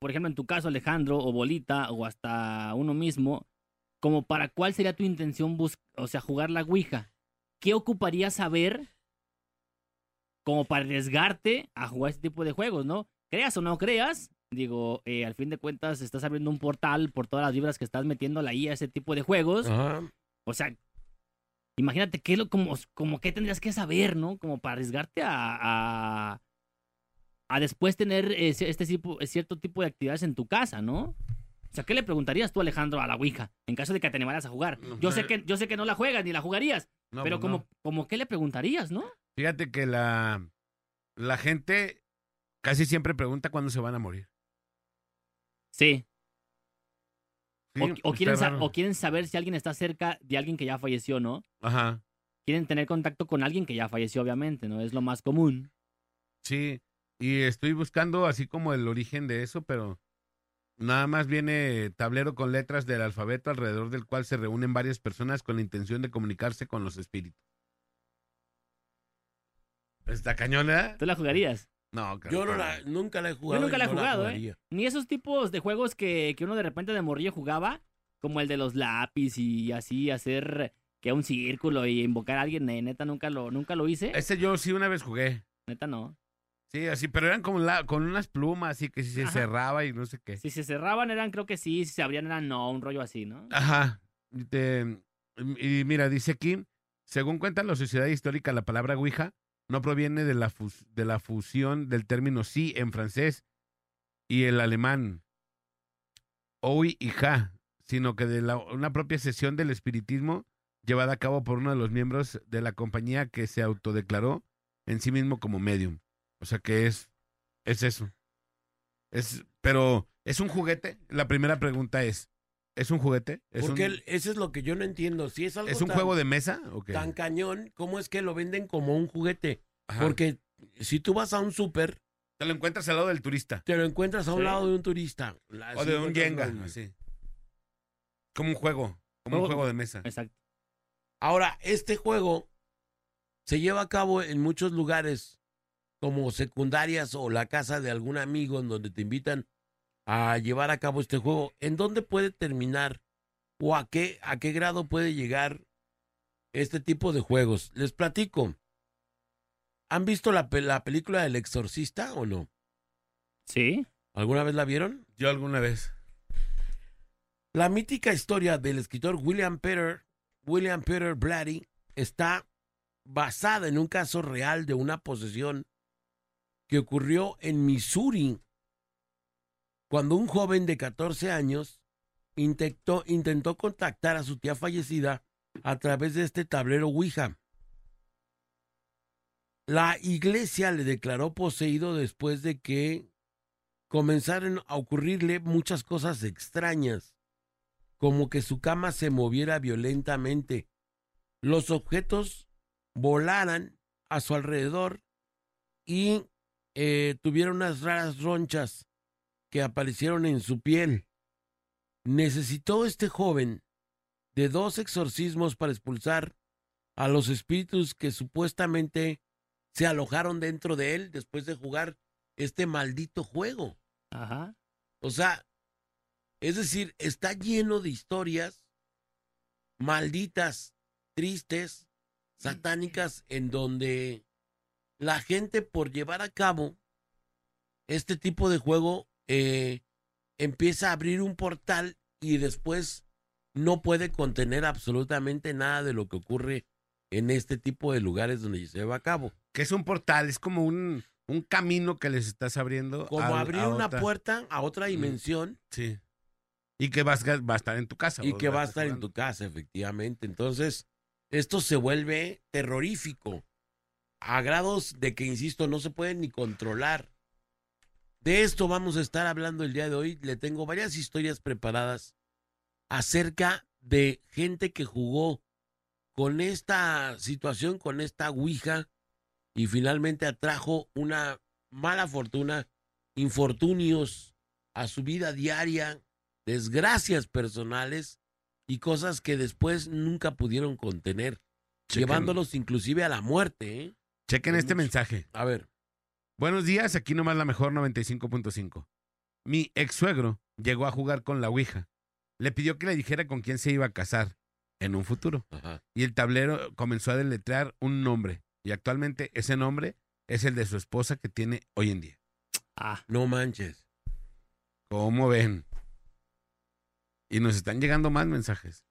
por ejemplo, en tu caso, Alejandro, o Bolita, o hasta uno mismo, como para cuál sería tu intención, bus o sea, jugar la ouija. ¿Qué ocuparías saber como para arriesgarte a jugar este tipo de juegos, no? Creas o no creas, digo, eh, al fin de cuentas estás abriendo un portal por todas las vibras que estás metiéndole ahí a ese tipo de juegos. Ajá. O sea, imagínate qué lo como, como qué tendrías que saber, ¿no? Como para arriesgarte a, a, a después tener eh, este tipo, cierto tipo de actividades en tu casa, ¿no? O sea, ¿qué le preguntarías tú, Alejandro, a la Ouija en caso de que te animaras a jugar? Yo sé que, yo sé que no la juegas ni la jugarías, No, pero pues como, no. como, ¿qué le preguntarías, no? Fíjate que la, la gente casi siempre pregunta cuándo se van a morir. Sí. Sí, o, quieren o quieren saber si alguien está cerca de alguien que ya falleció, ¿no? Ajá. Quieren tener contacto con alguien que ya falleció, obviamente, ¿no? Es lo más común. Sí, y estoy buscando así como el origen de eso, pero nada más viene tablero con letras del alfabeto alrededor del cual se reúnen varias personas con la intención de comunicarse con los espíritus. ¿Está cañón, eh? ¿Tú la jugarías? No, Yo no cabrón. la, nunca la he jugado. Yo nunca la he no jugado, ¿eh? Ni esos tipos de juegos que, que uno de repente de morrillo jugaba, como el de los lápiz y así hacer que un círculo y invocar a alguien, eh, neta nunca lo, nunca lo hice. Ese yo sí una vez jugué. Neta no. Sí, así, pero eran como la, con unas plumas, así que si se Ajá. cerraba y no sé qué. Si se cerraban eran creo que sí, si se abrían eran no, un rollo así, ¿no? Ajá. Y, te- y mira, dice aquí, según cuenta la Sociedad Histórica, la palabra Ouija no proviene de la, fus- de la fusión del término sí en francés y el alemán, hoy y ja, sino que de la- una propia sesión del espiritismo llevada a cabo por uno de los miembros de la compañía que se autodeclaró en sí mismo como medium. O sea que es, es eso. Es, pero, ¿es un juguete? La primera pregunta es, ¿es un juguete? ¿Es Porque un, el- eso es lo que yo no entiendo. Si es algo ¿es un tan, juego de mesa? o qué? tan cañón, ¿cómo es que lo venden como un juguete? Ajá. Porque si tú vas a un súper, te lo encuentras al lado del turista. te lo encuentras a un Sí. lado de un turista. La- O de un Jenga, los- así. Como un juego, como un Juego- juego de mesa. Exacto. Ahora, este juego se lleva a cabo en muchos lugares como secundarias o la casa de algún amigo en donde te invitan a llevar a cabo este juego. ¿En dónde puede terminar o a qué, a qué grado puede llegar este tipo de juegos? Les platico. ¿Han visto la, la película del exorcista o no? Sí. ¿Alguna vez la vieron? Yo alguna vez. La mítica historia del escritor William Peter, William Peter Blatty, está basada en un caso real de una posesión que ocurrió en Missouri cuando un joven de 14 años intentó, intentó contactar a su tía fallecida a través de este tablero Ouija. La iglesia le declaró poseído después de que comenzaron a ocurrirle muchas cosas extrañas como que su cama se moviera violentamente, los objetos volaran a su alrededor y eh, tuviera unas raras ronchas que aparecieron en su piel. Necesitó este joven de dos exorcismos para expulsar a los espíritus que supuestamente se alojaron dentro de él después de jugar este maldito juego. Ajá. O sea, es decir, está lleno de historias malditas, tristes, satánicas, en donde la gente por llevar a cabo este tipo de juego eh, empieza a abrir un portal y después no puede contener absolutamente nada de lo que ocurre en este tipo de lugares donde se lleva a cabo. Que es un portal, es como un, un camino que les estás abriendo. Como abrir a una otra- puerta a otra dimensión Sí. Y que vas, va a estar en tu casa. y que va a estar en tu casa, efectivamente. Entonces, esto se vuelve terrorífico a grados de que, insisto, no se puede ni controlar. De esto vamos a estar hablando el día de hoy. Le tengo varias historias preparadas acerca de gente que jugó con esta situación, con esta Ouija, y finalmente atrajo una mala fortuna, infortunios a su vida diaria, desgracias personales y cosas que después nunca pudieron contener, Chequen- llevándolos inclusive a la muerte. ¿eh? Chequen este mensaje. A ver, Buenos días, aquí nomás la mejor 95.5. Mi ex suegro llegó a jugar con la Ouija. Le pidió que le dijera con quién se iba a casar en un futuro. ajá. Y el tablero comenzó a deletrear un nombre. Y actualmente ese nombre es el de su esposa que tiene hoy en día. Ah, no manches. ¿Cómo ven? Y nos están llegando más mensajes.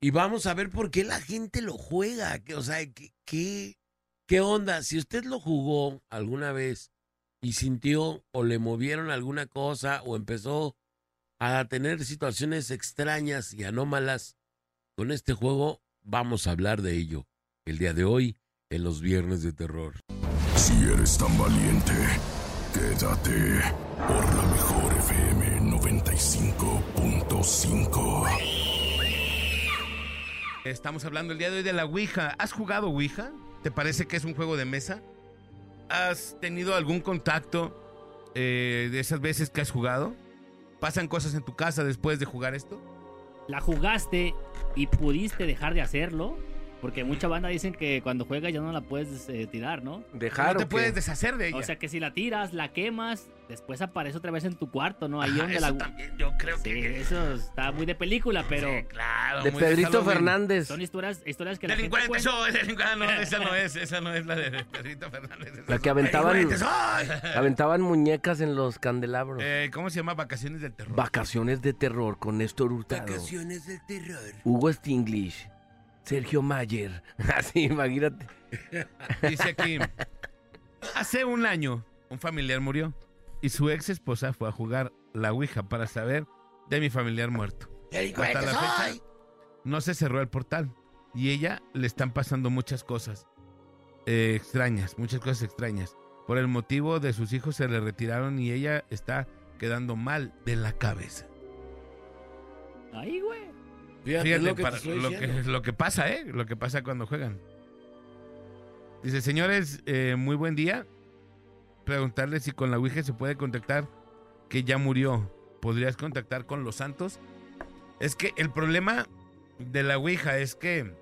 Y vamos a ver por qué la gente lo juega. O sea, ¿qué, qué, qué onda? Si usted lo jugó alguna vez y sintió o le movieron alguna cosa o empezó a tener situaciones extrañas y anómalas con este juego, vamos a hablar de ello el día de hoy en los viernes de terror. Si eres tan valiente, quédate por la mejor FM 95.5. Estamos hablando el día de hoy de la Ouija. ¿Has jugado Ouija? ¿Te parece que es un juego de mesa? ¿Has tenido algún contacto eh, de esas veces que has jugado? ¿Pasan cosas en tu casa después de jugar esto? ¿la jugaste y pudiste dejar de hacerlo? Porque mucha banda dicen que cuando juegas ya no la puedes eh, tirar, ¿no? Dejar no te puedes deshacer de ella. O sea que si la tiras, la quemas, después aparece otra vez en tu cuarto, ¿no? Ahí Ajá, donde eso la... también yo creo Sí, que... eso está muy de película, pero Sí, claro. de Pedrito. Fernández. son historias, historias que la Delincuente, gente delincuente, no, esa no es, esa no es la de Pedrito Fernández. La que aventaban, aventaban muñecas en los candelabros. Eh, ¿Cómo se llama? Vacaciones del terror. Vacaciones de terror con Néstor Hurtado. Vacaciones del terror. Hugo Stinglish. Sergio Mayer. Así, imagínate. Dice aquí, hace un año un familiar murió y su ex esposa fue a jugar la Ouija para saber de mi familiar muerto. Hasta la fecha no se cerró el portal y ella le están pasando muchas cosas eh, extrañas, muchas cosas extrañas. Por el motivo de sus hijos se le retiraron y ella está quedando mal de la cabeza. Ahí, güey. Fíjate, Fíjate lo que para- lo que pasa, ¿eh? Lo que pasa cuando juegan. Dice, señores, eh, muy buen día. Preguntarle si con la Ouija se puede contactar que ya murió. ¿Podrías contactar con los santos? Es que el problema de la Ouija es que,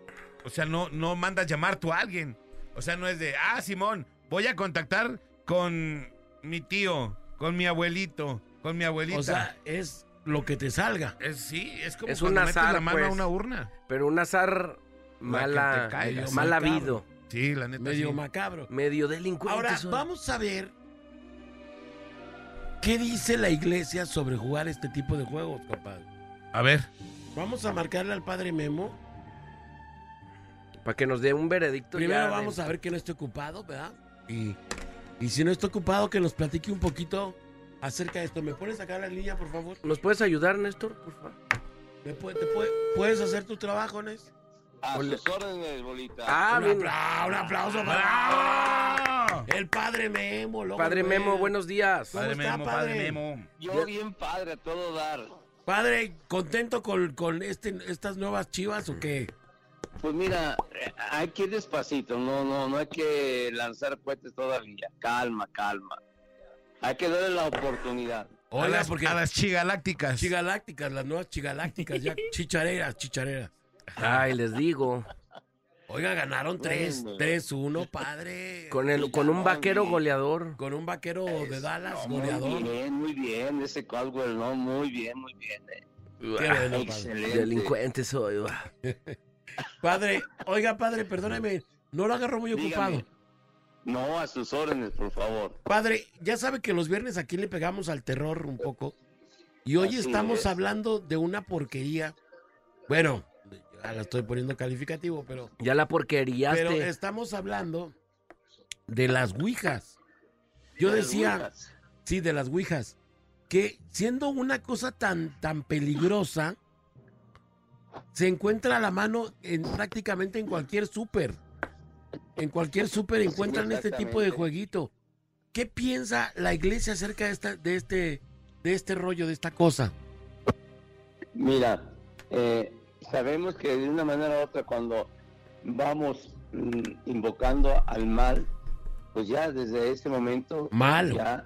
o sea, no, no mandas llamar tú a alguien. O sea, no es de, ah, Simón, voy a contactar con mi tío, con mi abuelito, con mi abuelita. O sea, es lo que te salga. es, sí, es como Es un cuando metes azar, la mano a pues. una urna. Pero un azar mala, mal macabro. habido. Sí, la neta. Medio sí. macabro. Medio delincuente. Ahora, son. vamos a ver qué dice la iglesia sobre jugar este tipo de juegos, compadre. A ver. Vamos a marcarle al padre Memo. Para que nos dé un veredicto. Primero ya de- vamos a ver que no esté ocupado, ¿verdad? Y, y si no está ocupado, que nos platique un poquito acerca de esto. ¿Me pones acá la línea, por favor? ¿Nos puedes ayudar, Néstor? Por favor. ¿Me puede- te puede- ¿Puedes hacer tu trabajo, Nes? A sus órdenes, bolita. Ah, un, bien. apla- un aplauso para ¡Bravo! el padre Memo. loco, Padre güey. Memo, buenos días. ¿Cómo está, padre? Yo bien padre a todo dar. Padre, ¿contento con, con este, estas nuevas chivas o qué? Pues mira, eh, hay que ir despacito, no, no, no hay que lanzar cohetes todavía. Calma, calma. Hay que darle la oportunidad. a Oiga, las, porque a las chigalácticas. chigalácticas, las nuevas chigalácticas, ya chichareras, chichareras. Ay, les digo. Oiga, ganaron 3, Bueno. 3-1, padre. Con, el, con un vaquero goleador. Con un vaquero de Dallas, Muy goleador. bien, muy bien, ese Caldwell, no, muy bien, muy bien. eh. Qué bueno, padre. Excelente. Delincuente soy. va. Padre, oiga, padre, perdóneme, no lo agarró muy Dígame. ocupado. No, a sus órdenes, por favor. Padre, ya sabe que los viernes aquí le pegamos al terror un poco. Y hoy Así estamos es. hablando de una porquería. Bueno, ya la estoy poniendo calificativo, pero, Ya la porquería. pero estamos hablando de las ouijas. Yo decía, ouijas. sí, de las ouijas, que siendo una cosa tan, tan peligrosa, se encuentra a la mano en prácticamente en cualquier súper. En cualquier súper Sí, encuentran este tipo de jueguito. ¿Qué piensa la iglesia acerca de, esta, de, este, de este rollo, de esta cosa? Mira, eh, sabemos que de una manera u otra cuando vamos mm, invocando al mal, pues ya desde ese momento Mal. ya,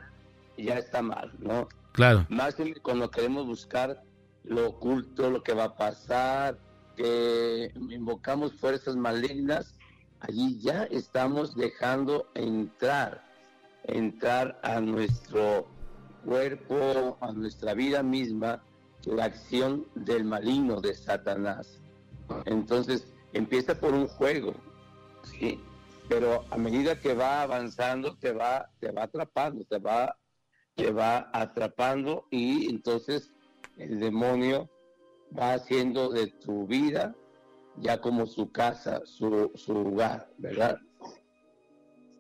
ya está mal, ¿no? Claro. Más que cuando queremos buscar lo oculto, lo que va a pasar, que invocamos fuerzas malignas, allí ya estamos dejando entrar, entrar a nuestro cuerpo, a nuestra vida misma, la acción del maligno de Satanás. Entonces, empieza por un juego, ¿sí? Pero a medida que va avanzando, te va, te va atrapando, te va, te va atrapando y entonces el demonio va haciendo de tu vida ya como su casa, su, su lugar, ¿verdad?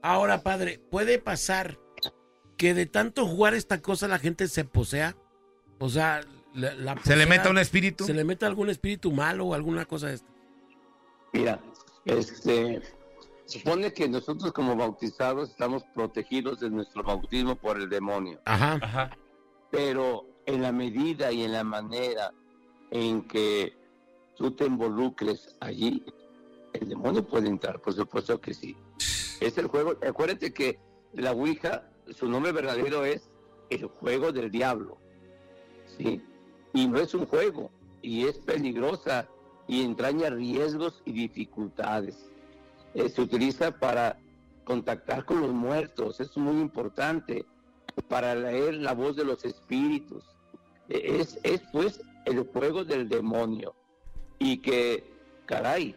Ahora, padre, ¿puede pasar que de tanto jugar esta cosa la gente se posea? O sea, la, la ¿Se le mete un espíritu? ¿Se le mete algún espíritu malo o alguna cosa de esta? Mira, este, supone que nosotros como bautizados estamos protegidos de nuestro bautismo por el demonio, Ajá. Ajá. pero en la medida y en la manera en que tú te involucres allí, el demonio puede entrar, por supuesto que sí. Es el juego, acuérdate que la Ouija, su nombre verdadero es el juego del diablo, ¿sí? Y no es un juego, y es peligrosa y entraña riesgos y dificultades. Eh, se utiliza para contactar con los muertos, es muy importante, para leer la voz de los espíritus. Eh, es, es pues el juego del demonio. Y que, caray,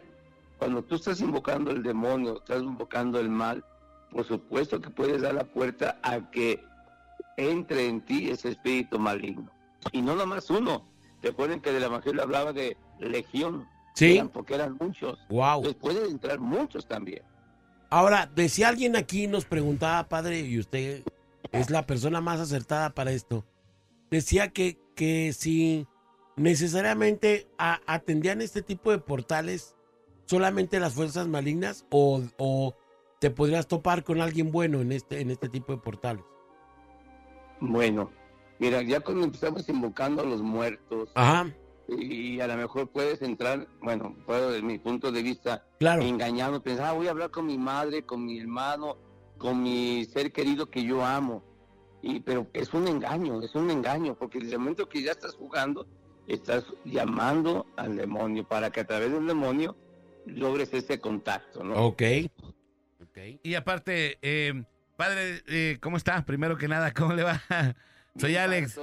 cuando tú estás invocando el demonio, estás invocando el mal, por supuesto que puedes dar la puerta a que entre en ti ese espíritu maligno. Y no nomás uno. Recuerden que del Evangelio hablaba de legión. Sí. Eran- porque eran muchos. Wow. Pues pueden entrar muchos también. Ahora, decía alguien aquí, nos preguntaba, padre, y usted es la persona más acertada para esto. Decía que, que si necesariamente a- atendían este tipo de portales solamente las fuerzas malignas o, o te podrías topar con alguien bueno en este, en este tipo de portales. Bueno, mira, ya cuando empezamos invocando a los muertos, Ajá, y a lo mejor puedes entrar, bueno, puedo desde mi punto de vista, claro. engañando, pensar, ah, voy a hablar con mi madre, con mi hermano, con mi ser querido que yo amo. Y, pero es un engaño, es un engaño, porque desde el momento que ya estás jugando, estás llamando al demonio para que a través del demonio logres ese contacto, ¿no? Ok. Ok. Y aparte, eh, padre, eh, ¿cómo está? Primero que nada, ¿cómo le va? Soy Alex.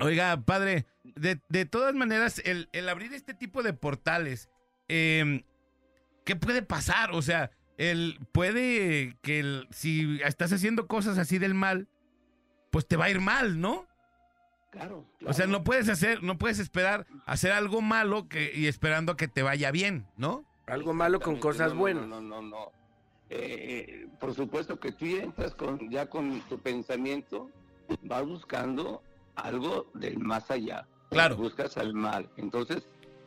Oiga, padre, de, de todas maneras, el, el abrir este tipo de portales, eh, ¿qué puede pasar? O sea, el, puede que el- si estás haciendo cosas así del mal, pues te va a ir mal, ¿no? Claro, O sea, no puedes hacer, no puedes esperar hacer algo malo que, y esperando que te vaya bien, ¿no? Algo malo con cosas no, buenas. No, no, no. no. Eh, por supuesto que tú ya entras con, ya con tu pensamiento, vas buscando algo del más allá. Claro. Buscas al mal. Entonces,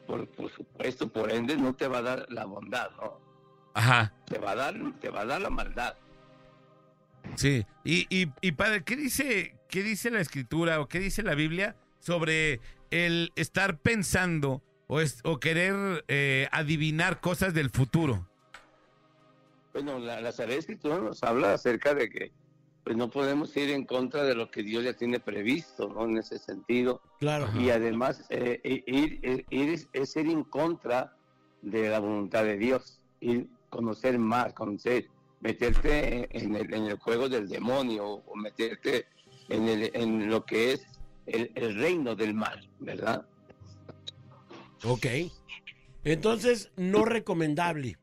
por, por supuesto, por ende, no te va a dar la bondad, ¿no? Ajá. Te va a dar, te va a dar la maldad. Sí, y, y, y padre, ¿qué dice, ¿qué dice la escritura o qué dice la Biblia sobre el estar pensando o, es, o querer eh, adivinar cosas del futuro? Bueno, la, la Sagrada Escritura nos habla acerca de que pues no podemos ir en contra de lo que Dios ya tiene previsto, ¿no? En ese sentido. Claro. y además eh, ir, ir- ir es, es ir en contra de la voluntad de Dios, ir conocer más, conocer, meterte en el, en el juego del demonio o meterte en, el, en lo que es el, el reino del mal, ¿verdad? Ok. Entonces, no recomendable.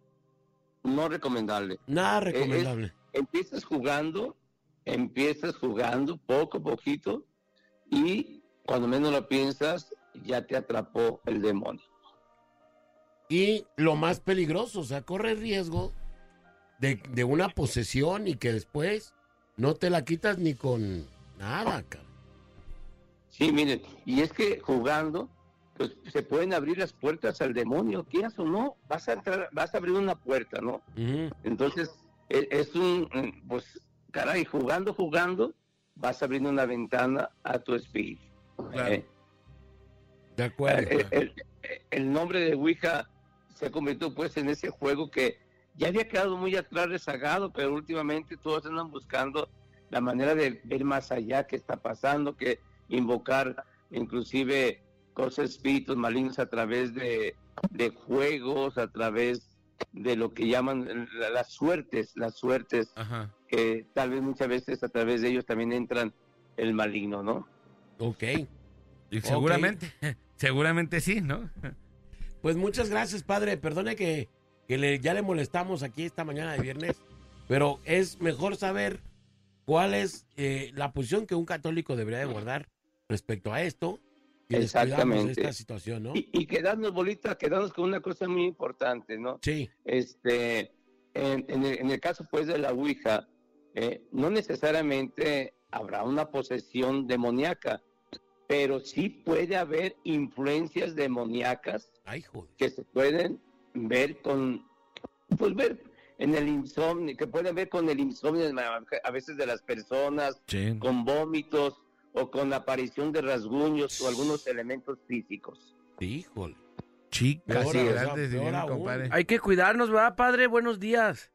No recomendable. Nada es- recomendable. Empiezas jugando, empiezas jugando poco a poquito y cuando menos lo piensas ya te atrapó el demonio. Y lo más peligroso, o sea, corre riesgo de, de una posesión y que después no te la quitas ni con nada, cara. Sí, miren, y es que jugando, pues se pueden abrir las puertas al demonio, quieras o no, vas a entrar, vas a abrir una puerta, ¿no? Entonces, e- es un, mm, pues, caray, jugando, jugando, vas abriendo una ventana a tu espíritu. Claro. Eh, De acuerdo. el, el- el nombre de Ouija se convirtió pues en ese juego que ya había quedado muy atrás rezagado, pero últimamente todos andan buscando la manera de ver más allá qué está pasando, que invocar inclusive cosas, espíritus malignos a través de, de juegos, a través de lo que llaman la- las suertes, las suertes, Ajá. que tal vez muchas veces a través de ellos también entran el maligno, ¿no? Ok. Y seguramente, seguramente sí, ¿no? Pues muchas gracias, padre. Perdone que, que le- ya le molestamos aquí esta mañana de viernes, pero es mejor saber cuál es eh, la posición que un católico debería de guardar respecto a esto y Exactamente. esta situación, ¿no? Y, y quedarnos, bolita, quedarnos con una cosa muy importante, ¿no? Sí, Este, en, en el, en el caso pues de la Ouija, eh, no necesariamente habrá una posesión demoníaca, pero sí puede haber influencias demoníacas ay, que se pueden ver con, pues ver en el insomnio, que pueden ver con el insomnio a veces de las personas, Sí. con vómitos o con la aparición de rasguños o algunos elementos físicos. Híjole. Chicas o sea, grandes, compadre. Hay que cuidarnos, ¿verdad, padre? Buenos días.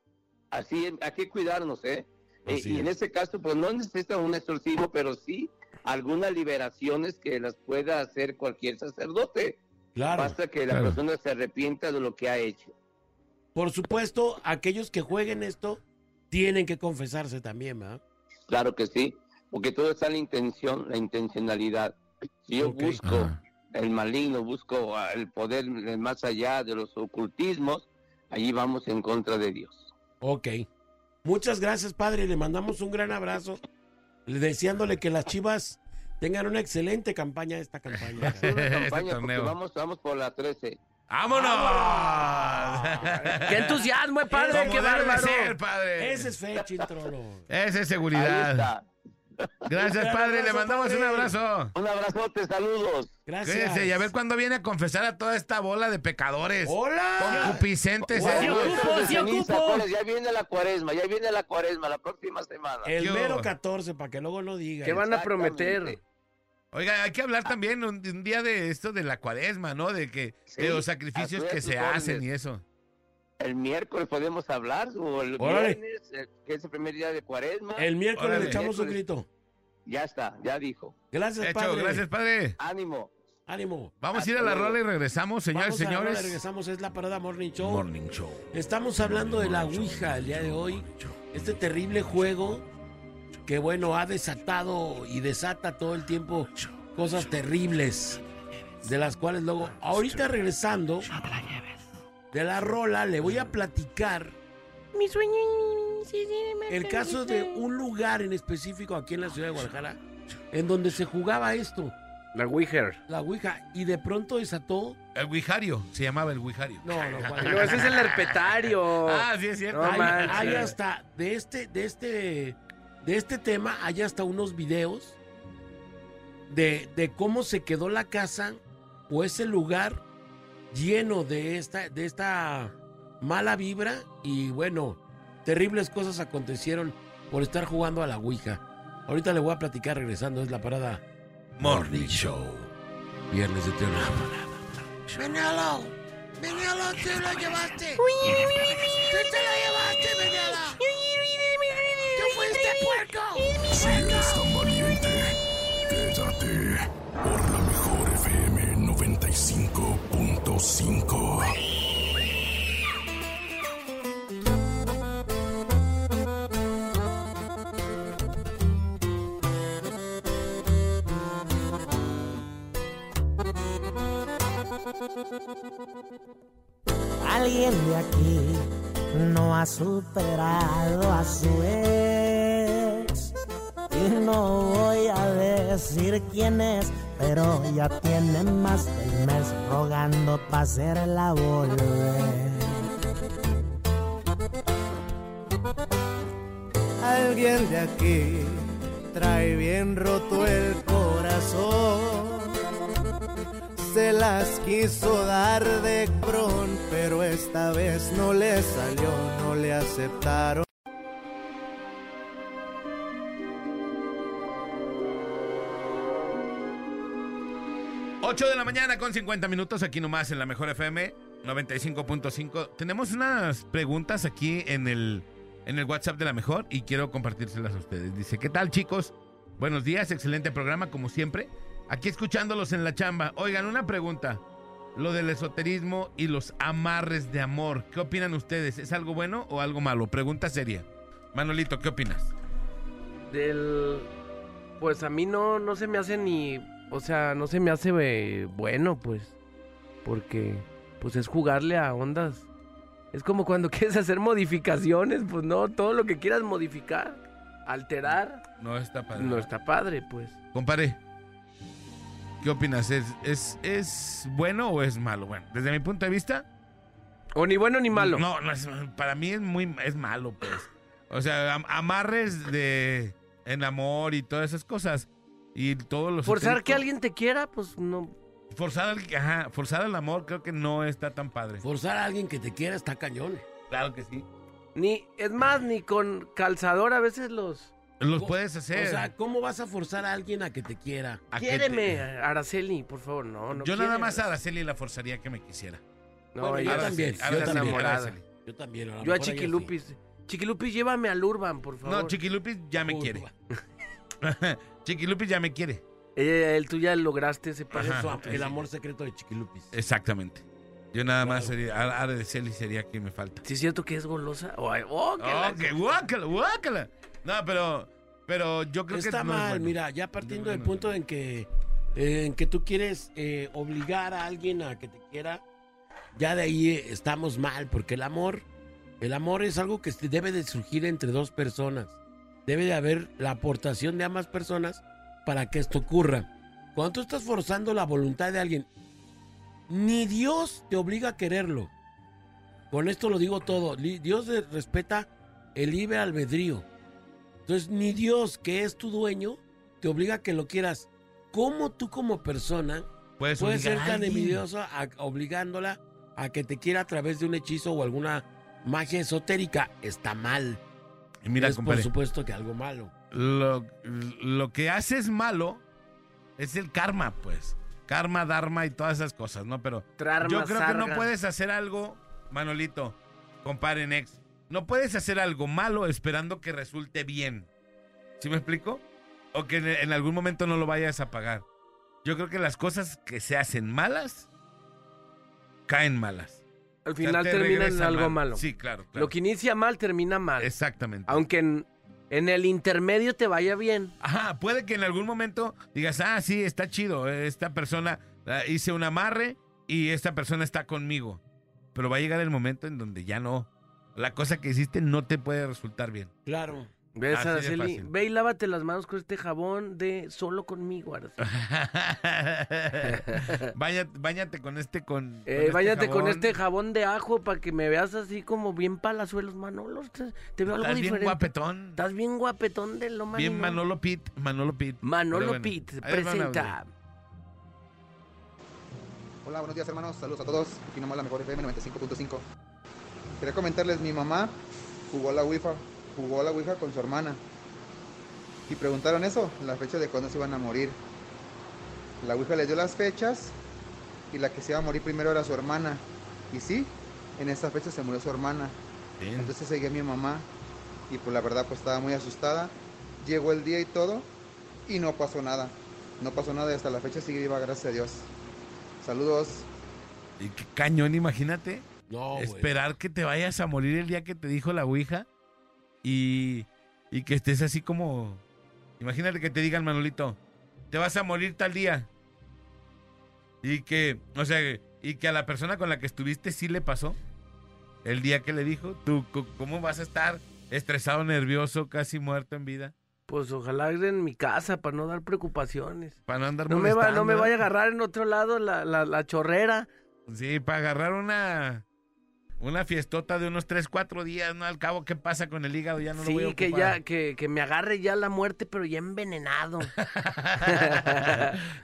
Así es, hay que cuidarnos, ¿eh? Eh, Así y en es. este caso, pues no necesita un exorcismo, pero sí algunas liberaciones que las pueda hacer cualquier sacerdote. Claro. Basta que la Claro. persona se arrepienta de lo que ha hecho. Por supuesto, aquellos que jueguen esto tienen que confesarse también, ¿verdad? Claro que sí, porque todo está en la intención, la intencionalidad. Si yo busco Ajá. el maligno, busco el poder de más allá de los ocultismos, allí vamos en contra de Dios. Ok. Muchas gracias, padre. Le mandamos un gran abrazo. le- Deseándole que las chivas tengan una excelente campaña esta campaña. Una Este campaña porque vamos, vamos por la 13. ¡Vámonos! ¡Qué entusiasmo, eh, padre! Como ¡Qué debe bárbaro! ser, padre! Ese es fe, Chintrolo. Esa es seguridad. Gracias, padre. Le mandamos un abrazo. Un abrazote, saludos. Gracias. Cuídense y a ver cuándo viene a confesar a toda esta bola de pecadores. ¡Hola! Concupiscentes. Ocupo, sí ocupo. Ya viene la cuaresma, ya viene la cuaresma, la próxima semana. El ¿Qué mero hubo? 14, para que luego no digan. ¿Qué van a Exactamente. prometer? Oiga, hay que hablar también un, un día de esto de la cuaresma, ¿no? De que Sí, de los sacrificios que se hacen y eso. El miércoles podemos hablar, o el Órale. viernes, eh, que es el primer día de cuaresma. El miércoles Órale. le echamos un grito. Ya está, ya dijo. Gracias, Hecho, padre. gracias, padre. Ánimo. Ánimo. Vamos a ir a la rola y regresamos, señores, Vamos a la rola, señores. regresamos, es la parada Morning Show. Morning Show. Estamos hablando de la Ouija el día de hoy. Este terrible juego que, bueno, ha desatado y desata todo el tiempo cosas terribles. De las cuales luego, ahorita regresando de la rola, le voy a platicar Mi sueño. el caso de un lugar en específico aquí en la ciudad de Guadalajara en donde se jugaba esto, La Ouija. la Ouija, y de pronto desató. El Guijario, se llamaba el Guijario. No, no. No, ese es el herpetario. Ah, sí es cierto. No hay, hay hasta de este, de este, de este tema, hay hasta unos videos de, de cómo se quedó la casa o ese lugar lleno de esta, de esta mala vibra y bueno, terribles cosas acontecieron por estar jugando a la Ouija. Ahorita le voy a platicar regresando, es la parada Morning Show. Viernes de Tierra. Venelo, Venelo, te lo llevaste. Tú te lo llevaste, Venelo. Quédate por la mejor FM 95.5. Alguien de aquí no ha superado a su ya tiene más de un mes rogando para hacerla volver. Alguien de aquí trae bien roto el corazón. Se las quiso dar de cabrón, pero esta vez no le salió, no le aceptaron. 8 de la mañana con 50 minutos aquí nomás en la Mejor FM 95.5. Tenemos unas preguntas aquí en el, en el WhatsApp de la Mejor y quiero compartírselas a ustedes. Dice, ¿qué tal chicos? Buenos días, excelente programa como siempre. Aquí escuchándolos en la chamba. Oigan, una pregunta. Lo del esoterismo y los amarres de amor. ¿Qué opinan ustedes? ¿Es algo bueno o algo malo? Pregunta seria. Manolito, ¿qué opinas? Del. Pues a mí no, no se me hace ni. O sea, no se me hace eh, bueno, pues. Porque. Pues es jugarle a ondas. Es como cuando quieres hacer modificaciones, pues no, todo lo que quieras modificar, alterar, No está padre. no está padre, pues. Compare, ¿qué opinas? ¿Es, es, ¿Es bueno o es malo? Bueno, desde mi punto de vista, O ni bueno ni malo. No, no es- para mí es muy es malo, pues. O sea, am- amarres de en amor y todas esas cosas. Y todos los Forzar que alguien te quiera, pues no. forzar al, ajá, forzar el amor creo que no está tan padre. Forzar a alguien que te quiera está cañón. Claro que sí. Ni, es más, ni con calzador a veces los. Los puedes hacer. O sea, ¿cómo vas a forzar a alguien a que te quiera? a Quiéreme, te- Araceli, por favor, no, no. Yo nada más a Araceli la forzaría que me quisiera. No, Bueno, yo también, está yo también. enamorada. Araceli. Yo también. a Yo a mejor ella Chiquilupis. Chiquilupis, llévame al Urban, por favor. No, Chiquilupis ya me Urban. quiere. Chiquilupis ya me quiere. Eh, el tú ya lograste ese paso. El amor secreto de Chiquilupis. Exactamente. Yo nada más sería, de Celi sería quien me falta. ¿Sí es cierto que es golosa? Oh, ay, oh, que Oh, que guácala, guácala. No, pero, pero yo creo Está que no es mal, bueno. mira, ya partiendo Yo del no es punto en que, eh, en que tú quieres eh, obligar a alguien a que te quiera, ya de ahí eh, estamos mal, porque el amor, el amor es algo que debe de surgir entre dos personas. Debe de haber la aportación de ambas personas para que esto ocurra. Cuando tú estás forzando la voluntad de alguien, ni Dios te obliga a quererlo. Con esto lo digo todo. Dios respeta el libre albedrío. Entonces, ni Dios, que es tu dueño, te obliga a que lo quieras. ¿Cómo tú como persona Puedes, puedes ser tan a- obligándola a que te quiera a través de un hechizo o alguna magia esotérica? Está mal. Y mira, es por supuesto que algo malo. lo, lo que haces malo es el karma, pues. Karma, dharma y todas esas cosas, ¿no? Pero Trarma, yo creo que no puedes hacer algo, Manolito, compadre Nex. No puedes hacer algo malo esperando que resulte bien. ¿Sí me explico? O que en, en algún momento no lo vayas a pagar. Yo creo que las cosas que se hacen malas caen malas. Al final te termina en algo mal. malo. Sí, claro. claro. Lo que inicia mal termina mal. Exactamente. Aunque en, en el intermedio te vaya bien. Ajá, puede que en algún momento digas, ah, sí, está chido, esta persona, ah, hice un amarre y esta persona está conmigo. Pero va a llegar el momento en donde ya no. La cosa que hiciste no te puede resultar bien. Claro. ¿Ves, Así de Araceli? Ve y lávate las manos con este jabón de solo conmigo, Araceli. Báñate, báñate con este con. con Eh, este váyate con este jabón de ajo para que me veas así como bien palazuelos, Manolo. Te, te veo algo Estás bien diferente. guapetón. Estás bien guapetón de lo Bien. Manolo Pit, Manolo Pit. Manolo bueno, un presenta. Hola, buenos días hermanos, saludos a todos. Aquí nomás la mejor FM 95.5. Quería comentarles, mi mamá jugó la Ouija, jugó la Ouija con su hermana. Y preguntaron eso, la fecha de cuándo se iban a morir. La Ouija les dio las fechas y la que se iba a morir primero era su hermana. Y sí, en esa fecha se murió su hermana. Bien. Entonces seguía mi mamá y pues la verdad pues estaba muy asustada. Llegó el día y todo y no pasó nada. No pasó nada y hasta la fecha sigue viva, gracias a Dios. Saludos. Y qué cañón, imagínate. No, esperar que te vayas a morir el día que te dijo la Ouija y, y que estés así como... Imagínate que te digan, Manolito, te vas a morir tal día. Y que, o sea, y que a la persona con la que estuviste sí le pasó el día que le dijo. ¿Tú cómo vas a estar estresado, nervioso, casi muerto en vida? Pues ojalá en mi casa para no dar preocupaciones. Para no andar No me, va, no me vaya a agarrar en otro lado la, la, la chorrera. Sí, para agarrar una... Una fiestota de unos 3, 4 días, ¿no? Al cabo, ¿qué pasa con el hígado? Ya no lo voy a sí, que ya, que, que me agarre ya la muerte, pero ya envenenado.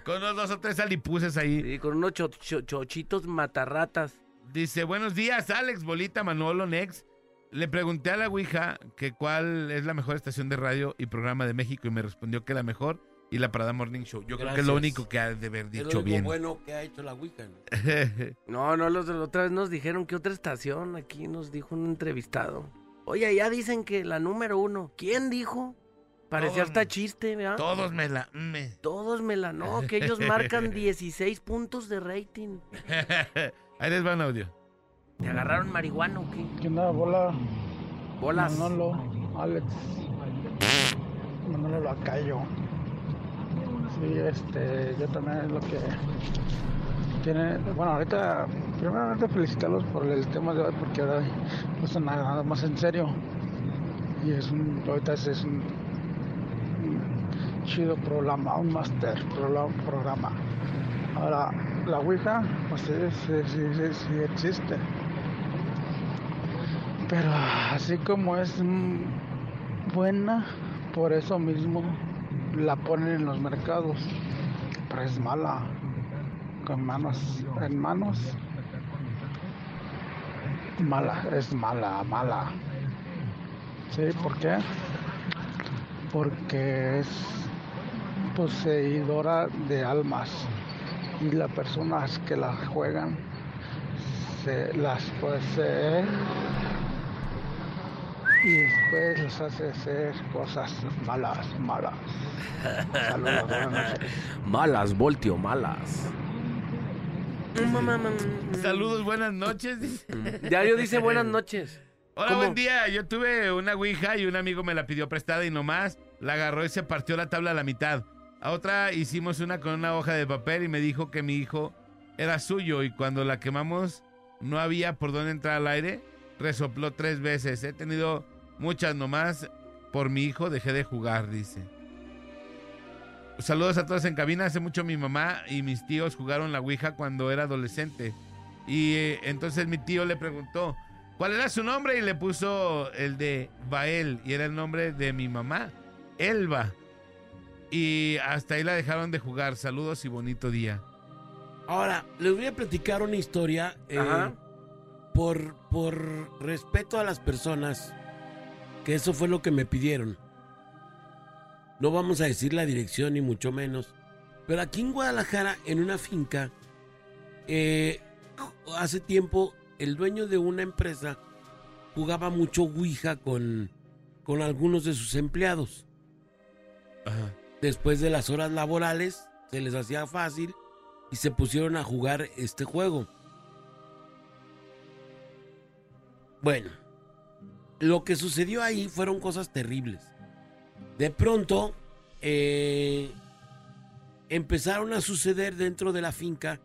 Con unos dos o tres alipuses ahí. Sí, con unos cho- cho- chochitos matarratas. Dice, buenos días, Alex, Bolita, Manolo, Nex. Le pregunté a la Ouija que cuál es la mejor estación de radio y programa de México y me respondió que la mejor y la Parada Morning Show. Yo creo que es lo único que ha de haber Es lo dicho único bien. bueno que ha hecho la Ouija. ¿no? No, no, los de la otra vez nos dijeron que otra estación, aquí nos dijo un entrevistado. Oye, ya dicen que la número uno. ¿Quién dijo? Parecía Todos- hasta chiste, ¿verdad? Todos me la... me. Todos me la... No, que ellos marcan 16 puntos de rating. Ahí les va un audio. ¿Te agarraron marihuana o qué? ¿Qué onda? Bola. Bolas. Manolo, Alex. Manolo Lacayo. Sí, este, yo también es lo que tiene. Bueno, ahorita, primeramente felicitarlos por el tema de hoy, porque ahora no son nada, más en serio. Y es un, ahorita es, un, chido programa, un master programa. Ahora, la Ouija, pues sí, sí, sí, sí, sí existe. Pero así como es mm, buena, por eso mismo la ponen en los mercados. Pero es mala. Con manos en manos. Mala, es mala, mala. ¿Sí? ¿Por qué? Porque es poseidora de almas. Y las personas que la juegan se las posee y después los hace hacer cosas malas, malas. Saludos, buenas noches. Malas, Voltio, malas. Saludos, buenas noches. dice. Diario dice buenas noches. Hola, ¿Cómo? buen día. Yo tuve una ouija y un amigo me la pidió prestada y nomás la agarró y se partió la tabla a la mitad. A otra hicimos una con una hoja de papel y me dijo que mi hijo era suyo y cuando la quemamos no había por dónde entrar al aire. Resopló tres veces. He tenido muchas nomás. Por mi hijo dejé de jugar, dice. Saludos a todos en cabina. Hace mucho mi mamá y mis tíos jugaron la ouija cuando era adolescente. Y eh, entonces mi tío le preguntó, ¿cuál era su nombre? Y le puso el de Bael, y era el nombre de mi mamá, Elba. Y hasta ahí la dejaron de jugar. Saludos y bonito día. Ahora, les voy a platicar una historia. eh, Ajá. por, por respeto a las personas, que eso fue lo que me pidieron. No vamos a decir la dirección ni mucho menos. Pero aquí en Guadalajara, en una finca, eh, hace tiempo el dueño de una empresa jugaba mucho Ouija con, con algunos de sus empleados. Después de las horas laborales, se les hacía fácil y se pusieron a jugar este juego. Bueno, lo que sucedió ahí fueron cosas terribles. De pronto, eh, empezaron a suceder dentro de la finca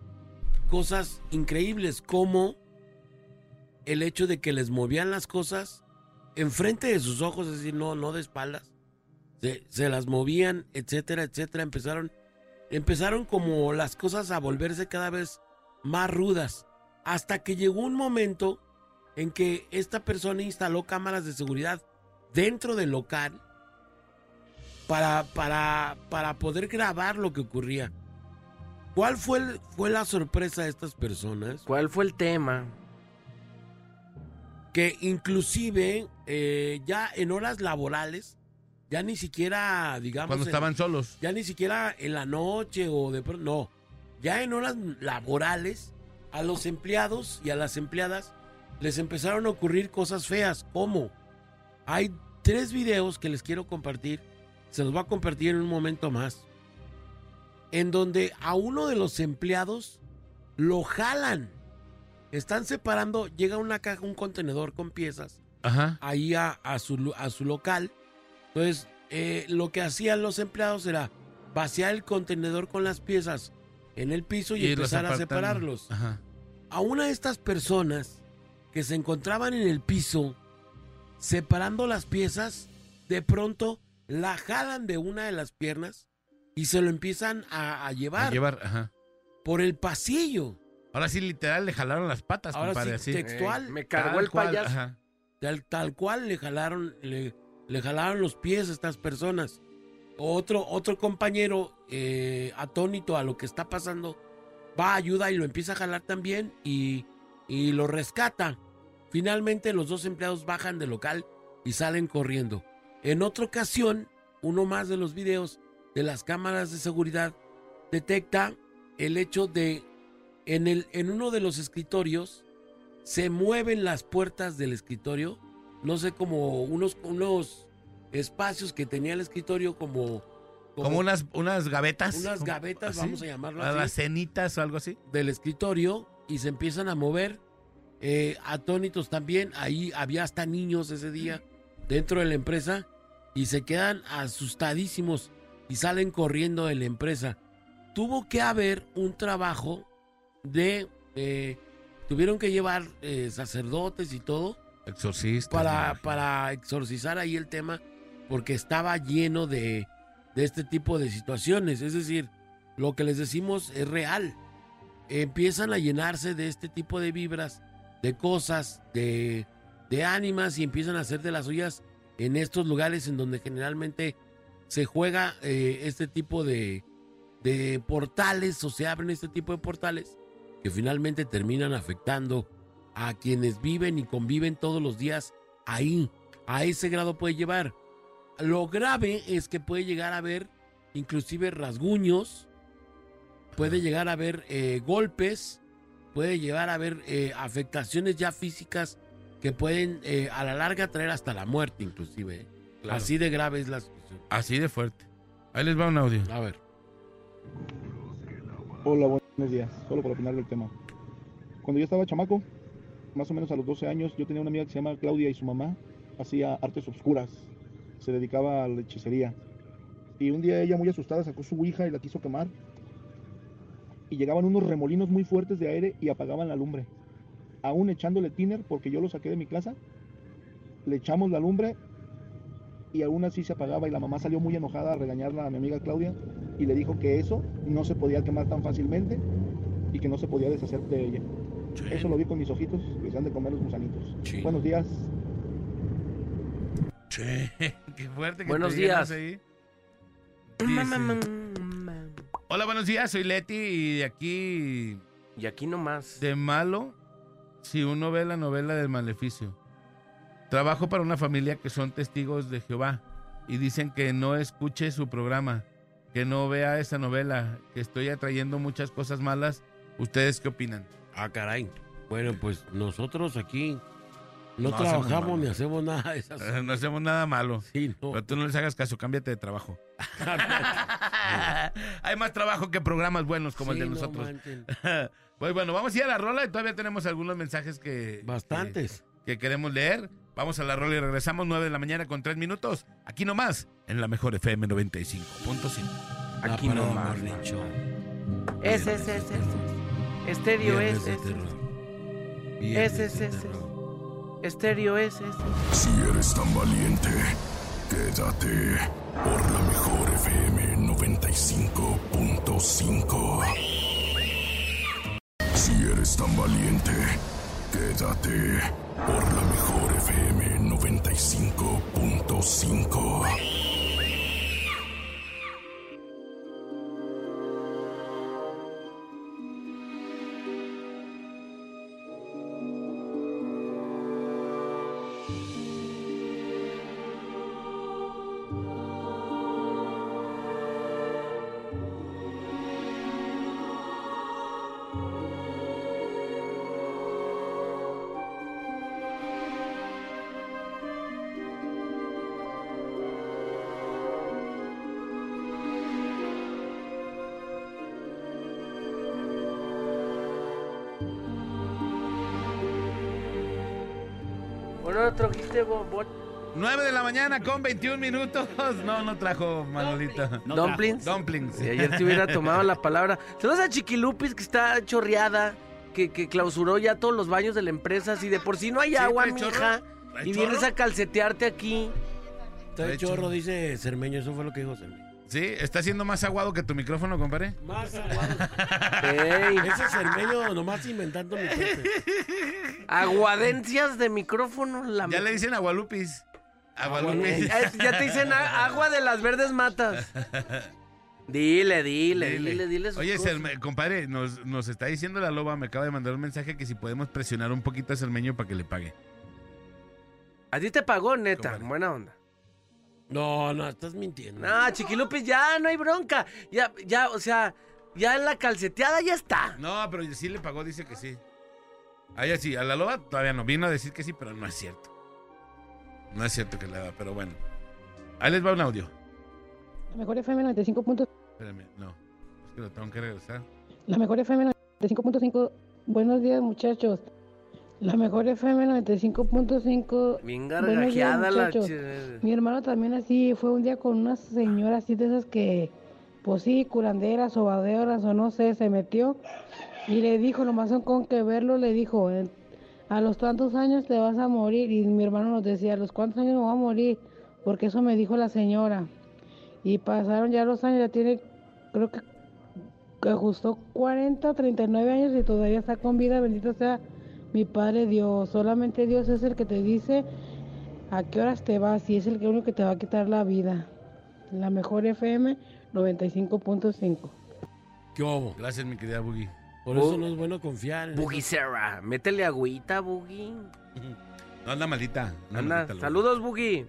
cosas increíbles, como el hecho de que les movían las cosas enfrente de sus ojos, es decir, no, no de espaldas. Se, se las movían, etcétera, etcétera. Empezaron, empezaron como las cosas a volverse cada vez más rudas. Hasta que llegó un momento en que esta persona instaló cámaras de seguridad dentro del local para, para, para poder grabar lo que ocurría. ¿Cuál fue, el- fue la sorpresa de estas personas? ¿Cuál fue el tema? Que inclusive eh, ya en horas laborales, ya ni siquiera, digamos... Cuando en- estaban solos. ya ni siquiera en la noche o de pronto, no. Ya en horas laborales, a los empleados y a las empleadas les empezaron a ocurrir cosas feas. ¿Cómo? Hay tres videos que les quiero compartir. Se los voy a compartir en un momento más. En donde a uno de los empleados lo jalan. Están separando, llega una caja, un contenedor con piezas Ajá. ahí a, a su, a su local. Entonces, eh, lo que hacían los empleados era vaciar el contenedor con las piezas en el piso y, los empezar a separarlos. Ajá. A una de estas personas que se encontraban en el piso separando las piezas, de pronto la jalan de una de las piernas y se lo empiezan a, a llevar, A llevar, ajá. por el pasillo. Ahora sí, literal, le jalaron las patas, Ahora compadre, sí, así. textual. Eh, me cargó Tal el cual, payaso. ajá. Tal, tal cual le jalaron, le, le jalaron los pies a estas personas. Otro, otro compañero, eh, atónito a lo que está pasando, va, ayuda y lo empieza a jalar también y, y lo rescata. Finalmente los dos empleados bajan del local y salen corriendo. En otra ocasión, uno más de los videos de las cámaras de seguridad detecta el hecho de en, el, en uno de los escritorios se mueven las puertas del escritorio, no sé, como unos, unos espacios que tenía el escritorio como... Como unas, unas gavetas. unas gavetas, así, vamos a llamarlo así Las cenitas o algo así. del escritorio y se empiezan a mover. eh, atónitos también, ahí había hasta niños ese día dentro de la empresa y se quedan asustadísimos y salen corriendo de la empresa. Tuvo que haber un trabajo de... eh, tuvieron que llevar eh, sacerdotes y todo Exorcista. para, para exorcizar ahí el tema porque estaba lleno de, de este tipo de situaciones. Es decir, lo que les decimos es real. Empiezan a llenarse de este tipo de vibras, de cosas, de, de ánimas y empiezan a hacer de las suyas en estos lugares en donde generalmente se juega eh, este tipo de, de portales o se abren este tipo de portales que finalmente terminan afectando a quienes viven y conviven todos los días ahí. A ese grado puede llevar. Lo grave es que puede llegar a haber inclusive rasguños, puede llegar a haber eh, golpes, puede llegar a haber eh, afectaciones ya físicas que pueden eh, a la larga traer hasta la muerte inclusive. ¿eh? Claro. Así de grave es la situación. Así de fuerte. Ahí les va un audio. A ver. Hola, buenos días. Solo para opinar del tema. Cuando yo estaba chamaco, más o menos a los 12 años, yo tenía una amiga que se llama Claudia y su mamá hacía artes obscuras. Se dedicaba a la hechicería. Y un día ella, muy asustada, sacó su ouija y la quiso quemar. Y llegaban unos remolinos muy fuertes de aire y apagaban la lumbre. Aún echándole tiner, porque yo lo saqué de mi casa, le echamos la lumbre y aún así se apagaba y la mamá salió muy enojada a regañarla a mi amiga Claudia y le dijo que eso no se podía quemar tan fácilmente y que no se podía deshacer de ella. Eso lo vi con mis ojitos que se han de comer los gusanitos. Buenos días. Che, qué fuerte que Buenos días. eso ahí. Dice, Hola, buenos días, soy Leti y de aquí Y aquí nomás. de malo si uno ve la novela del maleficio. Trabajo para una familia que son testigos de Jehová y dicen que no escuche su programa, que no vea esa novela, que estoy atrayendo muchas cosas malas. ¿Ustedes qué opinan? Ah, caray. Bueno, pues nosotros aquí no, No trabajamos ni hacemos nada de esas. Eh, No hacemos nada malo. Sí, no. Pero tú no les hagas caso, cámbiate de trabajo. Hay más trabajo que programas buenos como el de no nosotros. manchen. pues bueno, vamos a ir a la rola y todavía tenemos algunos mensajes que... Bastantes. Que, que queremos leer. Vamos a la rola y regresamos 9 de la mañana con 3 minutos. Aquí nomás, en la mejor FM 95.5. Aquí nomás. Ese, ese, ese. Estéreo Viernes es de ese. Ese, ese, ese. Estéreo es ese. Si eres tan valiente, quédate por la mejor FM 95.5. Si eres tan valiente, quédate por la mejor FM 95.5. mañana con 21 minutos. No, no trajo Manolito. No dumplings? Dumplings. Si ayer te hubiera tomado la palabra. Saludos a Chiquilupis que está chorreada, que, que clausuró ya todos los baños de la empresa. Si de por sí no hay Sí, agua, mija, ¿Trae y vienes a calcetearte aquí. Trae De chorro, dice Cermeño. Eso fue lo que dijo Cermeño. Sí, está siendo más aguado que tu micrófono, compadre. Más aguado. Ey, Ese Cermeño nomás inventando mi aguadencias de micrófono. La Ya le dicen agualupis. Eh, ya te dicen a- agua de las verdes matas. Dile, dile, dile, dile. Oye, compadre, nos, nos está diciendo la loba, me acaba de mandar un mensaje que si podemos presionar un poquito a Cermeño para que le pague. A ti te pagó, neta. Compadre. Buena onda. No, no, estás mintiendo. No, Chiquilupis, ya no hay bronca. Ya, ya, o sea, ya en la calceteada ya está. No, pero sí le pagó, dice que sí. A ella sí, a la loba todavía no. Vino a decir que sí, pero no es cierto. No es cierto que le da, pero bueno. Ahí les va un audio. La mejor FM 95. punto- Espérame, no. Es que lo tengo que regresar. La mejor FM 95.5. Buenos días, muchachos. La mejor FM 95.5. Bien gargajeada la... Mi hermano también así fue un día con una señora así de esas que, pues sí, curanderas, sobaderas o no sé, se metió y le dijo, nomás son con que verlo, le dijo, "En- a los tantos años te vas a morir. Y mi hermano nos decía, a los cuántos años me voy a morir, porque eso me dijo la señora. Y pasaron ya los años, ya tiene, creo que, ajustó 40, 39 años y todavía está con vida, bendito sea mi Padre Dios. Solamente Dios es el que te dice a qué horas te vas y es el que único que te va a quitar la vida. La mejor FM 95.5. ¿Qué? Gracias, mi querida Boogie. Por eso no es bueno confiar. Serra, métele agüita, Boogie. No anda malita. no anda loba. saludos, Boogie.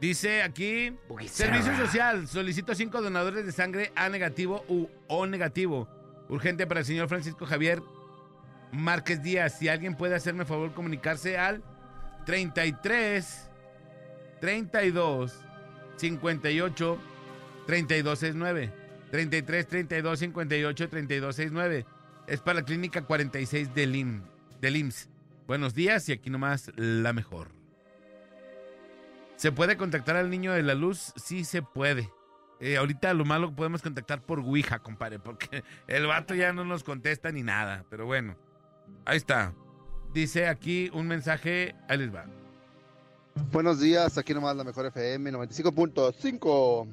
Dice aquí, Boogie servicio Serra. social, solicito cinco donadores de sangre A negativo u O negativo. Urgente para el señor Francisco Javier Márquez Díaz. Si alguien puede hacerme favor comunicarse al 33 32 58 32 69. 33 32 58 32 69. Es para la clínica 46 del, IM, del IMSS. Buenos días y aquí nomás la mejor. ¿Se puede contactar al niño de la luz? Sí se puede. Eh, ahorita lo malo podemos contactar por Ouija, compadre, porque el vato ya no nos contesta ni nada. Pero bueno, ahí está. Dice aquí un mensaje, ahí les va. Buenos días, aquí nomás la mejor FM 95.5.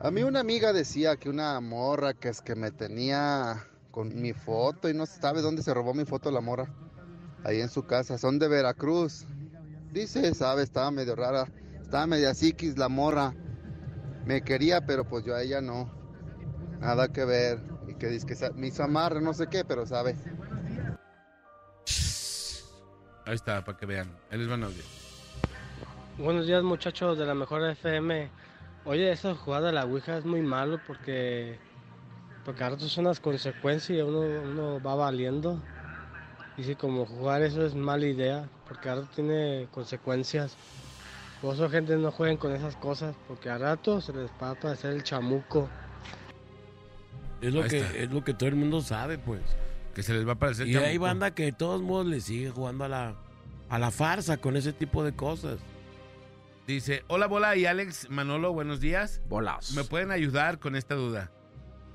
A mí una amiga decía que una morra que es que me tenía con mi foto y no sabe dónde se robó mi foto la morra. Ahí en su casa, son de Veracruz. Dice, sabe, estaba medio rara, estaba media psiquis la morra. Me quería, pero pues yo a ella no. Nada que ver. Y que dice que me hizo amarre, no sé qué, pero sabe. Ahí está, para que vean. Les van audio. Buenos días muchachos de la mejor FM. Oye, esa jugada de la Ouija es muy malo porque porque a ratos son las consecuencias y uno, uno va valiendo. Y si como jugar eso es mala idea, porque a rato tiene consecuencias. Por eso gente no jueguen con esas cosas, porque a rato se les va a aparecer el chamuco. Es lo, Ahí que, está. es lo que todo el mundo sabe, pues. Que se les va a aparecer Y hay chamuco. banda que de todos modos le sigue jugando a la, a la farsa con ese tipo de cosas. Dice, hola Bola y Alex Manolo, buenos días. Bolas. ¿Me pueden ayudar con esta duda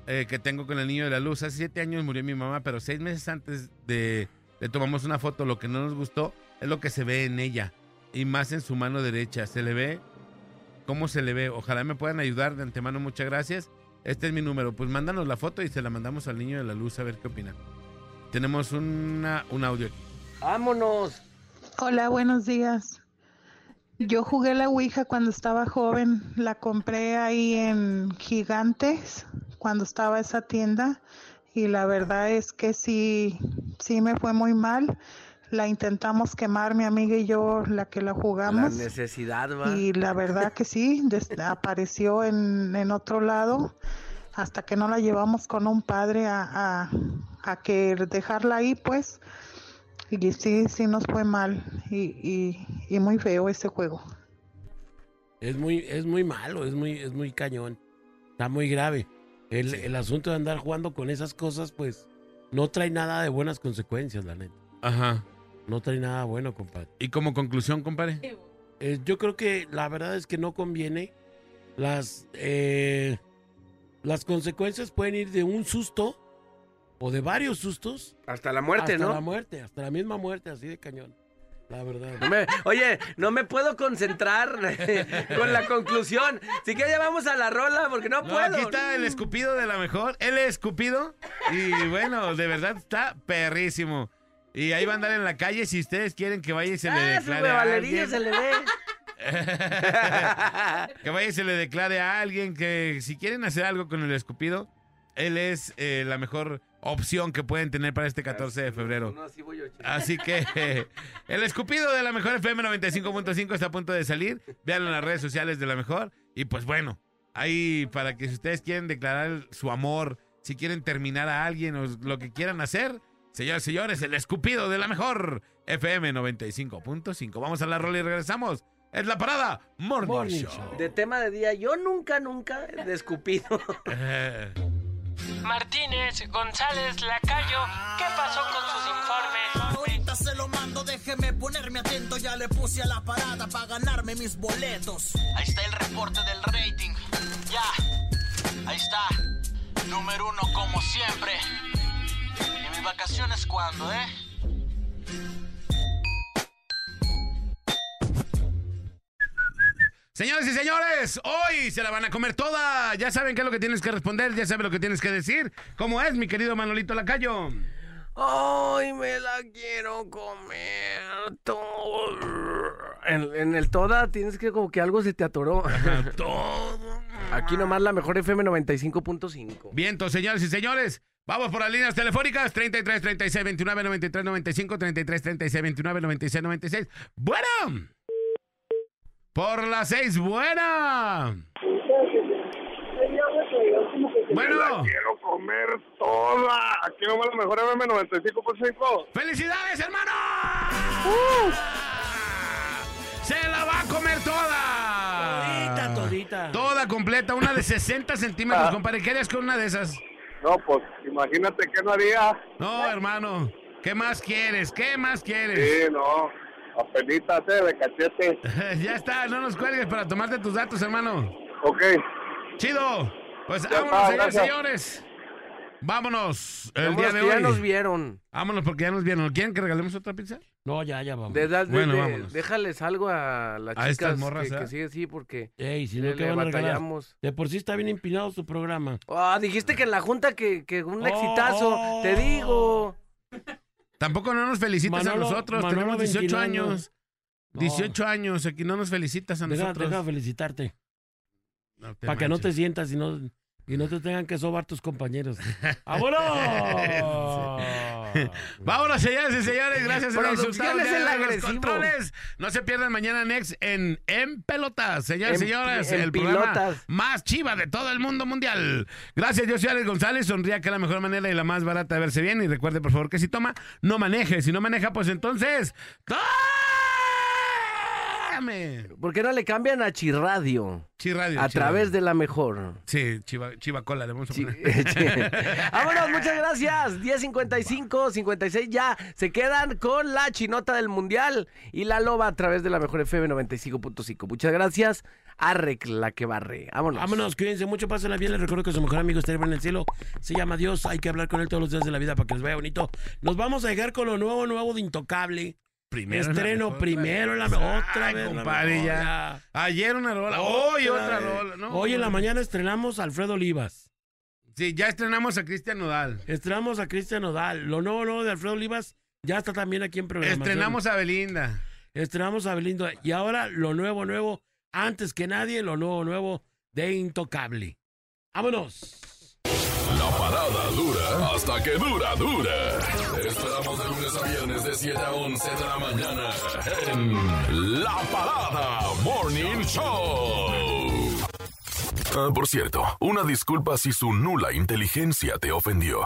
eh, que tengo con el niño de la luz? Hace siete años murió mi mamá, pero seis meses antes de le tomamos una foto. Lo que no nos gustó es lo que se ve en ella y más en su mano derecha. Se le ve cómo se le ve. Ojalá me puedan ayudar de antemano. Muchas gracias. Este es mi número. Pues mándanos la foto y se la mandamos al niño de la luz a ver qué opina. Tenemos una, un audio aquí. ¡Vámonos! Hola, buenos días. Yo jugué la Ouija cuando estaba joven. La compré ahí en Gigantes, cuando estaba esa tienda. Y la verdad es que sí, sí me fue muy mal. La intentamos quemar mi amiga y yo, la que la La jugamos. necesidad, va. Y la verdad que sí, apareció en, en otro lado hasta que no la llevamos con un padre a, a, a que dejarla ahí, pues. Y sí, sí nos fue mal y, y, y muy feo ese juego. Es muy, es muy malo, es muy, es muy cañón. Está muy grave. El, el asunto de andar jugando con esas cosas, pues, no trae nada de buenas consecuencias, la neta. Ajá. No trae nada bueno, compadre. Y como conclusión, compadre. Eh, yo creo que la verdad es que no conviene. Las, eh, las consecuencias pueden ir de un susto o de varios sustos. Hasta la muerte, hasta ¿no? la muerte, hasta la misma muerte, así de cañón. La verdad. No me- oye, no me puedo concentrar con la conclusión. Si que ya vamos a la rola porque no, No, puedo. aquí está el escupido de la mejor. El escupido. Y bueno, de verdad está perrísimo. Y ahí va a andar en la calle. Si ustedes quieren que vaya y se le Ah, declare a huevalería alguien. se le ve. que vaya y se le declare a alguien que si quieren hacer algo con el escupido, él es eh, la mejor opción que pueden tener para este 14 de febrero. No, así voy yo, chico. Así que eh, el escupido de la mejor FM 95.5 está a punto de salir. Véanlo en las redes sociales de la mejor. Y pues bueno, ahí para que si ustedes quieren declarar su amor, si quieren terminar a alguien o lo que quieran hacer, señores, señores, el escupido de la mejor FM 95.5. Vamos a la rola y regresamos. Es la parada Morning, Show. De tema de día, yo nunca, nunca he escupido. Martínez, González, Lacayo, ¿qué pasó con sus informes? Ahorita se lo mando, déjeme ponerme atento. Ya le puse a la parada para ganarme mis boletos. Ahí está el reporte del rating. Ya, ahí está. Número uno como siempre. ¿Y mis vacaciones cuándo, eh? Señores y señores, hoy se la van a comer toda. Ya saben qué es lo que tienes que responder, ya saben lo que tienes que decir. ¿Cómo es, mi querido Manolito Lacayo? Ay, me la quiero comer todo. En, en el toda tienes que como que algo se te atoró. todo. Aquí nomás la mejor FM 95.5. Vientos, señores y señores. Vamos por las líneas telefónicas 33 36 29 93 95 33 36 29 96 96. Bueno. Por las 6, buena. Bueno. quiero comer toda. Aquí nomás la mejor FM 95.5. ¡Felicidades, hermano! se la va a comer toda. Todita, todita. Toda completa, una de 60 centímetros, compadre. ¿Qué harías con una de esas? No, pues imagínate que no haría. No, hermano. ¿Qué más quieres? ¿Qué más quieres? Sí, no. Apenitas eh, de cachete. ya está, no nos cuelgues para tomarte tus datos, hermano. Ok. Chido. Pues Ya vámonos, está, señores. Vámonos. El Vámonos, día de hoy. ya nos vieron. Vámonos porque ya nos vieron. ¿Quieren que regalemos otra pizza? No, ya, ya vamos. De, de- Bueno, de- vámonos. déjales algo a las A chicas estas morras, que, ¿eh? que sigue así porque Ey, si le, no, ¿qué le van a regalar? batallamos. De por sí está bien empinado su programa. Ah, dijiste que en la junta que, que un Oh, exitazo, oh. te digo. Tampoco no nos felicitas Manolo- a nosotros. Manolo Tenemos 18 ventilando. años. No. 18 años. Aquí no nos felicitas a Deja, nosotros. deja felicitarte. No Para que no te sientas y no, y no te tengan que sobar tus compañeros. ¡Vámonos! Vámonos, señores y señores. Gracias por Producción insultar es el agresivo. controles. No se pierdan mañana Next en En Pelotas. Señores y señores, en el programa más chiva de todo el mundo mundial. Gracias, yo soy Alex González. Sonría que es la mejor manera y la más barata de verse bien. Y recuerde, por favor, que si toma, no maneje. Si no maneja, pues entonces... ¿Por qué no le cambian a Chirradio? Chirradio. A Chirradio. través de la mejor. Sí, chiva, chiva cola le vamos a Sí, poner. Vámonos, muchas gracias. 10.55, 56 ya. Se quedan con la chinota del mundial y la loba a través de la mejor FM 95.5. Muchas gracias. Arrec la que barre. Vámonos. Vámonos, cuídense mucho, pásenla bien. Les recuerdo que su mejor amigo está en el cielo. Se llama Dios. Hay que hablar con él todos los días de la vida para que les vaya bonito. Nos vamos a llegar con lo nuevo, nuevo de Intocable. Primero la Estreno primero en la otra vez. Otra compadre, ya. Ayer una rola, hoy otra rola. No, Hoy en la mañana estrenamos a Alfredo Olivas. Sí, ya estrenamos a Cristian Nodal. Estrenamos a Cristian Nodal. Lo nuevo, nuevo de Alfredo Olivas ya está también aquí en programación. Estrenamos a Belinda. Estrenamos a Belinda. Y ahora lo nuevo, nuevo, antes que nadie, lo nuevo, nuevo de Intocable. ¡Vámonos! Dura hasta que dura, dura. Esperamos de lunes a viernes de 7 a 11 de la mañana en La Parada Morning Show. Ah, por cierto, una disculpa si su nula inteligencia te ofendió.